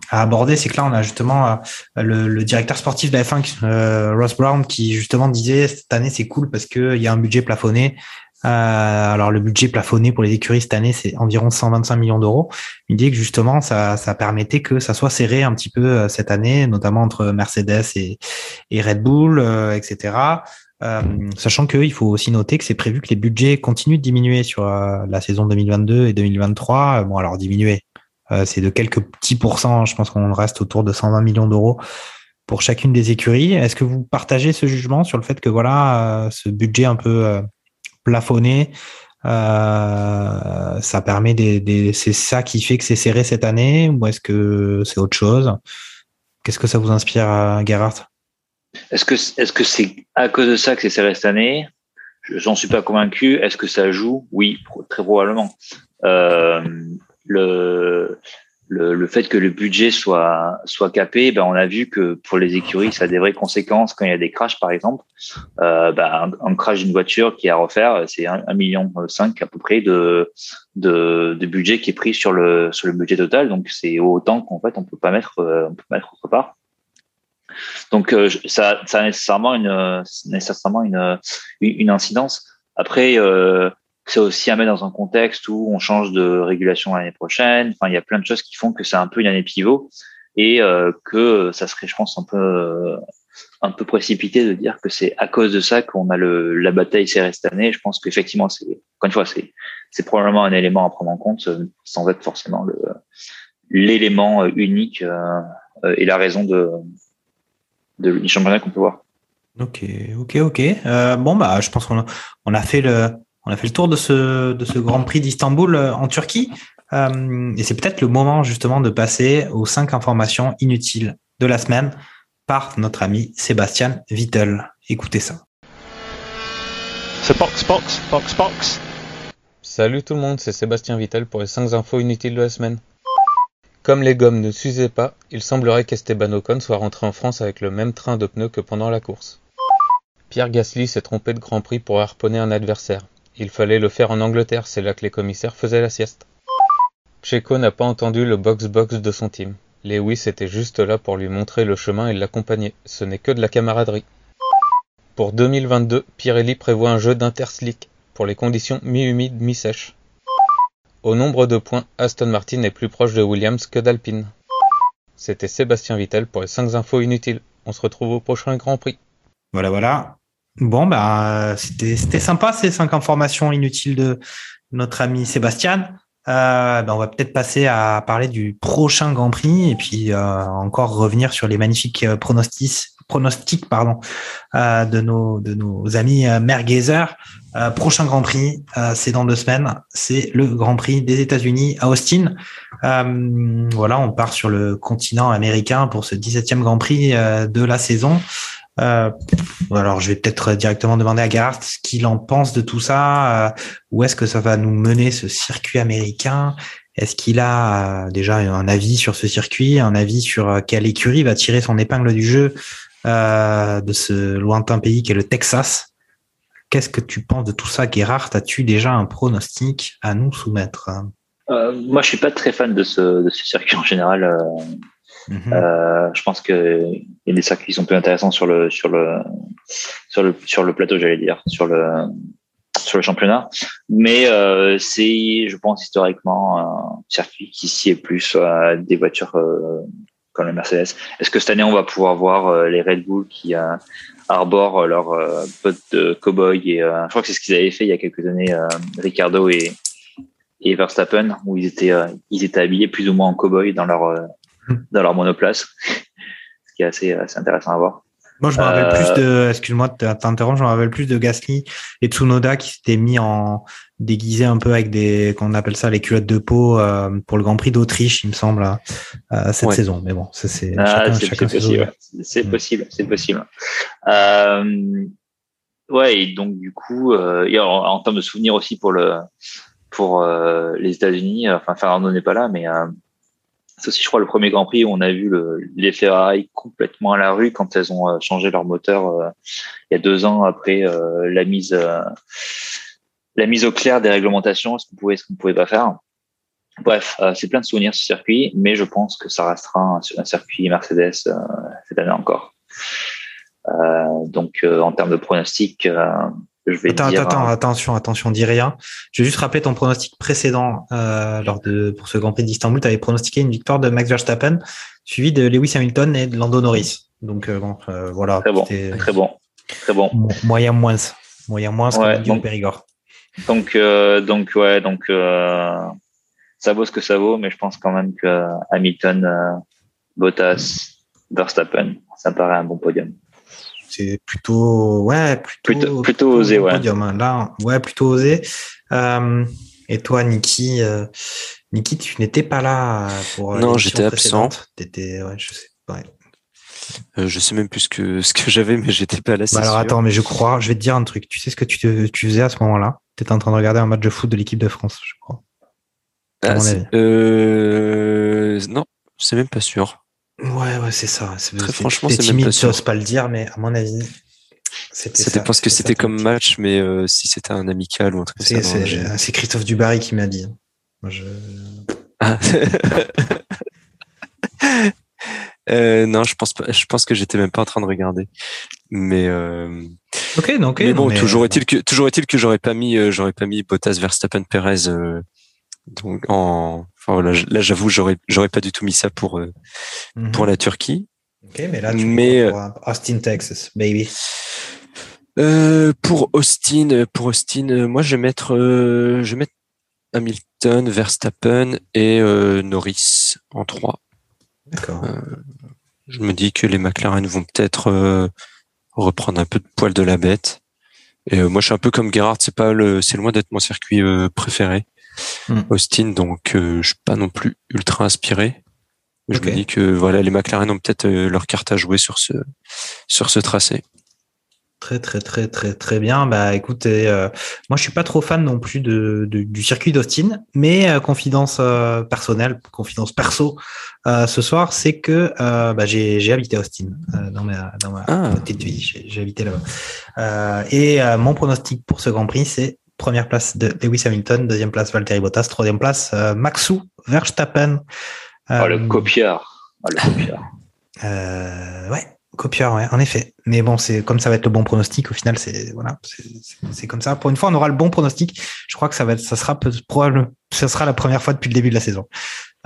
S1: aborder, c'est que là, on a justement euh, le, le, directeur sportif de la F1, euh, Ross Brown, qui justement disait cette année c'est cool parce que il y a un budget plafonné alors le budget plafonné pour les écuries cette année, c'est environ 125 millions d'euros. Il dit que justement, ça, ça permettait que ça soit serré un petit peu cette année, notamment entre Mercedes et, et Red Bull, etc. Euh, sachant qu'il faut aussi noter que c'est prévu que les budgets continuent de diminuer sur la saison 2022 et 2023. Bon, alors diminuer, c'est de quelques petits pourcents. Je pense qu'on reste autour de 120 millions d'euros pour chacune des écuries. Est-ce que vous partagez ce jugement sur le fait que voilà, ce budget un peu plafonné, euh, ça permet des, c'est ça qui fait que c'est serré cette année ou est-ce que c'est autre chose? Qu'est-ce que ça vous inspire, Gerhard?
S3: Est-ce que c'est à cause de ça que c'est serré cette année? J'en suis pas convaincu. Est-ce que ça joue? Oui, très probablement. Euh, le le, le, fait que le budget soit soit capé, ben on a vu que pour les écuries, ça a des vraies conséquences quand il y a des crashs, par exemple. Euh, ben un, crash d'une voiture qui est à refaire, c'est un, million cinq à peu près de, de, de budget qui est pris sur le sur le budget total. Donc c'est autant qu'en fait on peut pas mettre euh, on peut mettre autre part. Donc euh, ça, ça a nécessairement une nécessairement une une incidence. Après. Euh, c'est aussi à mettre dans un contexte où on change de régulation l'année prochaine. Enfin, il y a plein de choses qui font que c'est un peu une année pivot et euh, que ça serait, je pense, un peu euh, un peu précipité de dire que c'est à cause de ça qu'on a le la bataille serrée cette année. Je pense qu'effectivement, c'est encore une fois, c'est c'est probablement un élément à prendre en compte sans être forcément l'élément unique euh, et la raison de, de championnat qu'on peut voir.
S1: Ok, ok, ok. Euh, bon bah, je pense qu'on on a fait le on a fait le tour de ce, de ce Grand Prix d'Istanbul euh, en Turquie. Euh, et c'est peut-être le moment justement de passer aux cinq informations inutiles de la semaine par notre ami Sébastien Vittel. Écoutez ça.
S4: C'est box, box, box, box.
S5: Salut tout le monde, c'est Sébastien Vittel pour les 5 infos inutiles de la semaine. Comme les gommes ne s'usaient pas, il semblerait qu'Esteban Ocon soit rentré en France avec le même train de pneus que pendant la course. Pierre Gasly s'est trompé de Grand Prix pour harponner un adversaire. Il fallait le faire en Angleterre, c'est là que les commissaires faisaient la sieste. Checo n'a pas entendu le box-box de son team. Lewis était juste là pour lui montrer le chemin et l'accompagner. Ce n'est que de la camaraderie. Pour 2022, Pirelli prévoit un jeu d'interslick pour les conditions mi-humides, mi-sèches. Au nombre de points, Aston Martin est plus proche de Williams que d'Alpine. C'était Sébastien Vittel pour les 5 infos inutiles. On se retrouve au prochain Grand Prix.
S1: Voilà, voilà. Bon, bah, c'était sympa ces cinq informations inutiles de notre ami Sébastien. Euh, ben on va peut-être passer à parler du prochain Grand Prix et puis euh, encore revenir sur les magnifiques euh, pronostics, pronostics pardon, euh, de nos de nos amis euh, Merguezer. prochain Grand Prix, c'est dans deux semaines. C'est le Grand Prix des États-Unis à Austin. voilà, on part sur le continent américain pour ce 17e Grand Prix de la saison. Euh, alors, je vais peut-être directement demander à Gerhardt ce qu'il en pense de tout ça. Euh, où est-ce que ça va nous mener ce circuit américain? Est-ce qu'il a euh, déjà un avis sur ce circuit, un avis sur quelle écurie va tirer son épingle du jeu de ce lointain pays qui est le Texas? Qu'est-ce que tu penses de tout ça, Gerhardt As-tu déjà un pronostic à nous soumettre?
S3: Moi, je suis pas très fan de ce, de ce circuit en général. Mhm. Euh, je pense qu'il y a des circuits qui sont plus intéressants sur le sur le sur le sur le plateau, j'allais dire, sur le sur le championnat. Mais euh, c'est, je pense, historiquement un circuit qui s'y est plus à des voitures euh, comme la Mercedes. Est-ce que cette année on va pouvoir voir euh, les Red Bull qui euh, arborent leur euh, pote de cowboy et je crois que c'est ce qu'ils avaient fait il y a quelques années, Ricardo et et Verstappen, où ils étaient ils étaient habillés plus ou moins en cowboy dans leur dans leur monoplace, ce qui est assez, assez intéressant à voir.
S1: Moi, je me rappelle plus de, excuse-moi de t'interrompre, je me rappelle plus de Gasly et Tsunoda qui s'étaient mis en déguisé un peu avec des, qu'on appelle ça les culottes de peau euh, pour le Grand Prix d'Autriche, il me semble, euh, cette saison. Mais bon, ça c'est
S3: ah, possible. C'est possible, c'est possible. Euh, ouais, et donc du coup, euh, en, en, termes de souvenirs aussi pour le pour euh, les États-Unis, enfin Fernando n'est pas là, mais c'est aussi, je crois, le premier Grand Prix où on a vu le, les Ferrari complètement à la rue quand elles ont euh, changé leur moteur euh, il y a deux ans après euh, la mise la mise au clair des réglementations, ce qu'on pouvait, ce qu'on pouvait pas faire. Bref, c'est plein de souvenirs ce circuit, mais je pense que ça restera un, circuit Mercedes cette année encore. donc, en termes de pronostic, je vais
S1: Attends,
S3: dire.
S1: attends, attends,
S3: hein.
S1: attention, attention, dis rien. Je vais juste rappeler ton pronostic précédent euh, lors de pour ce Grand Prix d'Istanbul. Tu avais pronostiqué une victoire de Max Verstappen, suivi de Lewis Hamilton et de Lando Norris. Donc euh, bon, euh, voilà.
S3: Très bon, très bon, très bon.
S1: mo- Moyen moins, moyen moins,
S3: Ouais, donc-
S1: Périgord.
S3: Donc, euh, donc ouais, donc euh, ça vaut ce que ça vaut, mais je pense quand même que Hamilton, euh, Bottas, Verstappen, ça me paraît un bon podium.
S1: C'est plutôt, ouais, plutôt,
S3: Plutôt- plutôt osé, ouais.
S1: podium, hein. Là, ouais, plutôt osé. Euh, et toi, Niki, euh, Niki, tu n'étais pas là pour. euh,
S2: Non, j'étais absent.
S1: T'étais, ouais, je sais. Ouais.
S2: Euh, je sais même plus ce que ce que j'avais, mais j'étais pas là.
S1: Bah alors
S2: sûr.
S1: attends, mais je crois, je vais te dire un truc. Tu sais ce que tu, te- tu faisais à ce moment-là? Tu étais en train de regarder un match de foot de l'équipe de France, je crois.
S2: Ah, euh, non, c'est même pas sûr.
S1: Ouais, ouais, c'est ça. C'est,
S2: Très
S1: c'est-
S2: franchement, c'est même
S1: timide,
S2: pas sûr.
S1: t'oses pas le dire, mais à mon avis, c'était
S2: Ça
S1: ça.
S2: dépend ce que c'était comme match, mais euh, si c'était un amical ou un truc comme
S1: C'est,
S2: ça.
S1: c'est, Christophe Dubarry qui m'a dit. Moi, je...
S2: Ah. Euh, non, je pense pas. Je pense que j'étais même pas en train de regarder. Mais euh,
S1: Ok, donc.
S2: mais
S1: non,
S2: bon, toujours est-il que toujours est-il que j'aurais pas mis euh, j'aurais pas mis Bottas, Verstappen, Perez. euh, donc en enfin là j'avoue j'aurais j'aurais pas du tout mis ça pour euh,
S1: Mhm.
S2: pour la Turquie.
S1: Ok, mais là, tu
S2: Mais,
S1: pour un Austin, Texas, baby.
S2: Euh, pour Austin, euh, pour Austin, euh, moi je vais mettre euh, je vais mettre Hamilton, Verstappen et euh, Norris en 3.
S1: D'accord.
S2: Je me dis que les McLaren vont peut-être euh, reprendre un peu de poil de la bête. Et euh, moi, je suis un peu comme Gerhard, c'est pas le, c'est loin d'être mon circuit euh, préféré,
S1: Hmm.
S2: Austin, donc euh, je suis pas non plus ultra inspiré. Je me dis que voilà, les McLaren ont peut-être euh, leur carte à jouer sur ce sur ce tracé.
S1: Très très très très très bien. Bah écoutez, euh, moi je suis pas trop fan non plus de, de- du circuit d'Austin, mais euh, confidence euh, personnelle, confidence perso, ce soir, c'est que bah, j'ai j'ai habité Austin dans ma dans ma
S2: Ah.
S1: petite vie. J'ai habité là-bas. Et mon pronostic pour ce Grand Prix, c'est première place de Lewis Hamilton, deuxième place Valtteri Bottas, troisième place euh, Maxou Verstappen.
S3: Oh, le copieur. Oh, le copieur.
S1: euh, ouais, copieur, ouais, en effet. Mais bon, c'est comme ça va être le bon pronostic. Au final, c'est voilà, c'est- comme ça. Pour une fois, on aura le bon pronostic. Je crois que ça va être, ça sera probablement, ça sera la première fois depuis le début de la saison.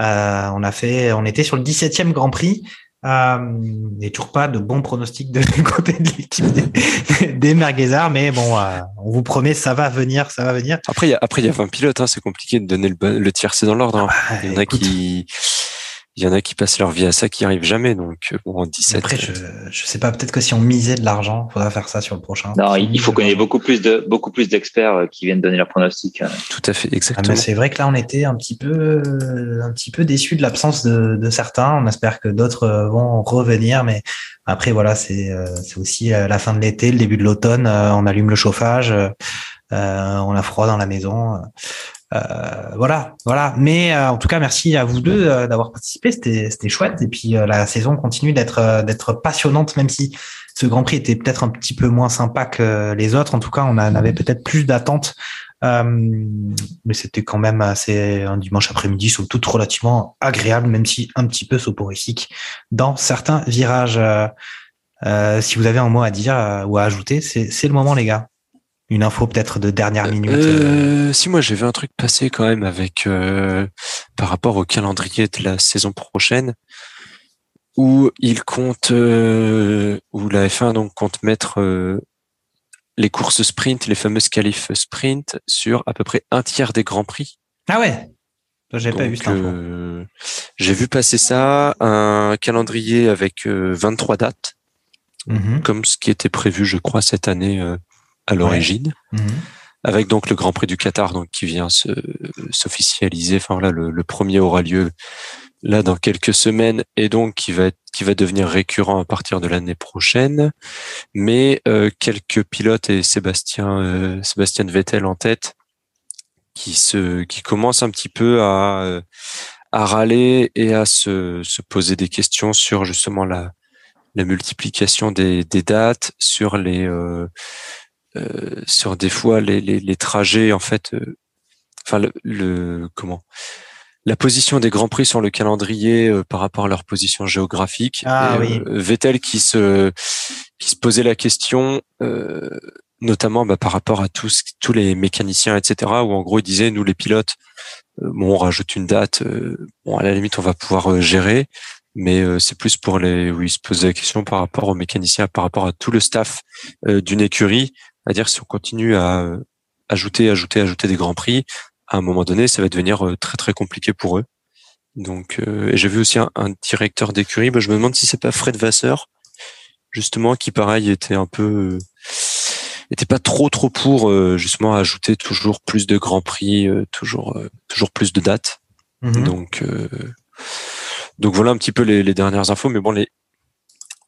S1: Euh, on a fait, on était sur le 17e Grand Prix. Euh, a toujours pas de bon pronostic de côté de l'équipe des, des Merguezards, mais bon, euh, on vous promet, ça va venir, ça va venir.
S2: Après, il y a après il y a 20 pilotes, hein, c'est compliqué de donner le, bon- le tiercé dans l'ordre. hein.
S1: Ah,
S2: il y en a
S1: écoute,
S2: qui il y en a qui passent leur vie à ça, qui arrivent jamais. Donc euh, bon, en 17.
S1: Après, je, je sais pas, peut-être que si on misait de l'argent, faudra faire ça sur le prochain.
S3: Non, il il faut qu'on ait beaucoup plus de beaucoup plus d'experts euh, qui viennent donner leur pronostic. euh.
S2: Tout à fait,
S1: Ah,
S2: exactement.
S1: mais c'est vrai que là, on était un petit peu, un petit peu déçus de l'absence de, de certains. On espère que d'autres euh, vont revenir, mais après, voilà, c'est, euh, c'est aussi euh, la fin de l'été, le début de l'automne. euh, On allume le chauffage, euh, euh, on a froid dans la maison. Euh, voilà, voilà. Mais euh, en tout cas, merci à vous deux euh, d'avoir participé. C'était, chouette. Et puis euh, la saison continue d'être, euh, d'être passionnante, même si ce Grand Prix était peut-être un petit peu moins sympa que les autres. En tout cas, on en avait peut-être plus d'attentes. Euh, mais c'était quand même assez un dimanche après-midi, somme toute relativement agréable, même si un petit peu soporifique dans certains virages. Euh, euh, si vous avez un mot à dire ou à ajouter, c'est, c'est le moment, les gars. Une info peut-être de dernière minute. euh,
S2: Euh, si moi j'ai vu un truc passer quand même avec euh, par rapport au calendrier de la saison prochaine où il compte euh, où la F1 donc compte mettre euh, les courses sprint, les fameuses qualifs sprint sur à peu près un tiers des grands prix.
S1: Ah ouais J'avais pas vu
S2: euh, j'ai vu passer ça, un calendrier avec euh, 23 dates,
S1: Mhm,
S2: comme ce qui était prévu, je crois, cette année euh, à l'origine
S1: mhm.
S2: avec donc le Grand Prix du Qatar donc qui vient se s'officialiser. Enfin là, le, le premier aura lieu là dans quelques semaines et donc qui va être, qui va devenir récurrent à partir de l'année prochaine. Mais euh, quelques pilotes et Sébastien euh, Sébastien Vettel en tête qui se qui commencent un petit peu à à râler et à se, se poser des questions sur justement la la multiplication des, des dates, sur les euh, sur des fois les, les, les trajets en fait euh, enfin le, le- comment la position des grands prix sur le calendrier euh, par rapport à leur position géographique
S1: Ah
S2: Et,
S1: oui.
S2: euh, Vettel qui se qui se posait la question euh, notamment bah, par rapport à tous tous les mécaniciens, etc. Où en gros, il disait nous les pilotes, euh, bon, on rajoute une date, euh, bon à la limite on va pouvoir euh, gérer, mais c'est plus pour les, oui, se poser la question par rapport aux mécaniciens, par rapport à tout le staff d'une écurie, à dire si on continue à ajouter, ajouter, ajouter des grands prix, à un moment donné, ça va devenir très très compliqué pour eux. Donc, et j'ai vu aussi un, directeur d'écurie. Bah, je me demande si c'est pas Fred Vasseur, justement, qui pareil était un peu n'était pas trop trop pour euh, justement ajouter toujours plus de grands prix, euh, toujours euh, toujours plus de dates. Mhm. Donc donc voilà un petit peu les, dernières infos. Mais bon, les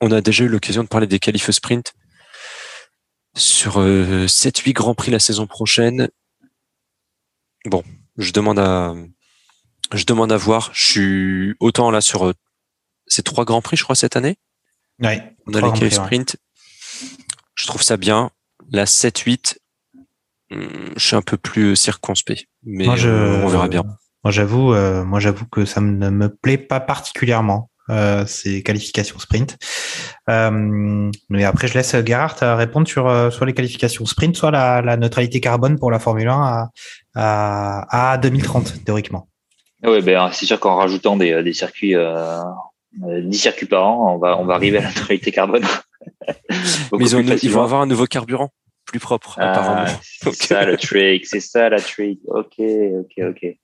S2: on a déjà eu l'occasion de parler des qualifs sprint sur 7-8 grands prix la saison prochaine. Bon, je demande à je demande à voir. Je suis autant là sur ces trois grands prix, je crois, cette année.
S1: Ouais,
S2: on a les sprint. Je trouve ça bien. La 7-8, hmm, je suis un peu plus circonspect, mais euh, on verra bien.
S1: Moi, j'avoue, euh, moi, j'avoue que ça ne me plaît pas particulièrement. Euh, ces qualifications sprint. mais après, je laisse Gerhard répondre sur soit les qualifications sprint, soit la, neutralité carbone pour la Formule 1 à, à, 2030, théoriquement.
S3: Oui, ben, c'est sûr qu'en rajoutant des, des circuits, 10 circuits par an, on va, on va arriver à la neutralité carbone.
S2: Mais ils, vont avoir un nouveau carburant plus propre, ah, apparemment.
S3: C'est ça le trick, c'est ça la trick. Ok, ok, ok.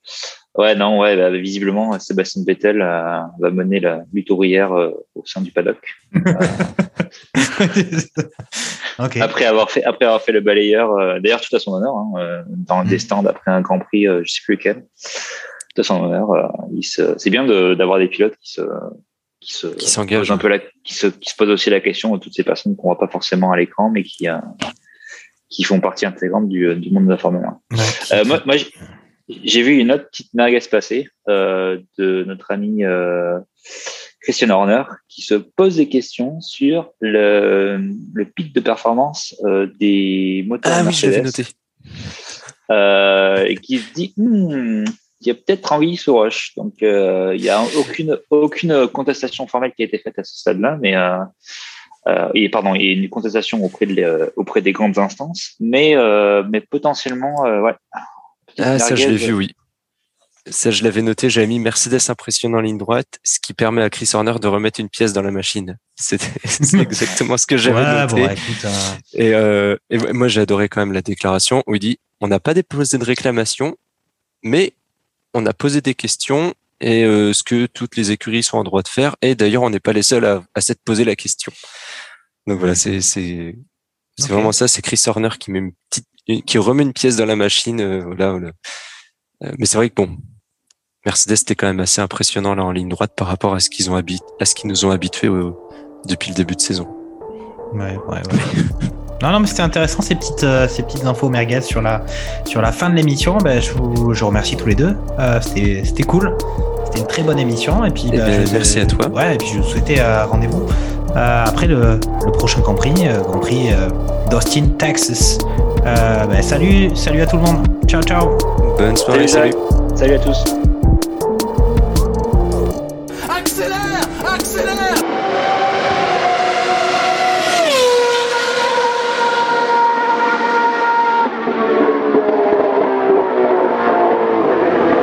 S3: Ouais, non, ouais, bah, visiblement, Sébastien Vettel euh, va mener la lutte ouvrière euh, au sein du paddock. Après avoir fait, après avoir fait le balayeur, euh, d'ailleurs, tout à son honneur, hein, dans des mm. stands après un Grand Prix, je sais plus lequel. Tout à son honneur, c'est bien d'avoir des pilotes qui se, qui se
S2: qui s'engage
S3: un peu la, qui se qui se pose aussi la question de toutes ces personnes qu'on voit pas forcément à l'écran mais qui euh, qui font partie intégrante du, du monde de la Formule 1. euh, moi, moi j'ai vu une autre petite merguez passer euh, de notre ami euh, Christian Horner qui se pose des questions sur le, le pic de performance euh, des moteurs
S2: ah,
S3: Mercedes.
S2: Oui, noté.
S3: Euh, et qui se dit hmm, il y a peut-être envie sous roche. Donc, euh, il n'y a aucune, aucune contestation formelle qui a été faite à ce stade-là, mais euh, euh, et pardon, il y a une contestation auprès, de, auprès des grandes instances, mais, mais potentiellement, ouais.
S2: Ah, ça, je l'ai vu, oui. Ça, je l'avais noté, j'avais mis Mercedes impressionnant en ligne droite, ce qui permet à Chris Horner de remettre une pièce dans la machine. C'est exactement ce que j'avais noté. Hein. et, et, moi, j'ai adoré quand même la déclaration où il dit, on n'a pas déposé de réclamation, mais on a posé des questions et euh, ce que toutes les écuries sont en droit de faire. Et d'ailleurs, on n'est pas les seuls à, à s'être posé la question. Donc voilà, c'est c'est c'est vraiment ça. C'est Chris Horner qui met une petite, qui remet une pièce dans la machine. Euh, voilà, euh, mais c'est vrai que bon, Mercedes était quand même assez impressionnant là en ligne droite par rapport à ce qu'ils ont à ce qu'ils nous ont habitués depuis le début de saison.
S1: Ouais, ouais, ouais. Non, non, mais c'était intéressant ces petites, euh, ces petites infos merguez sur la, sur la fin de l'émission. Ben, je, vous, je remercie tous les deux. Euh, c'était cool. C'était une très bonne émission. Et puis,
S2: eh ben, merci à toi.
S1: Ouais, et puis je vous souhaitais euh, rendez-vous après le, le, prochain Grand Prix, Grand Prix d'Austin, Texas. Ben, salut, salut à tout le monde. Ciao, ciao.
S2: Bonne soirée,
S3: salut. Salut, salut à tous.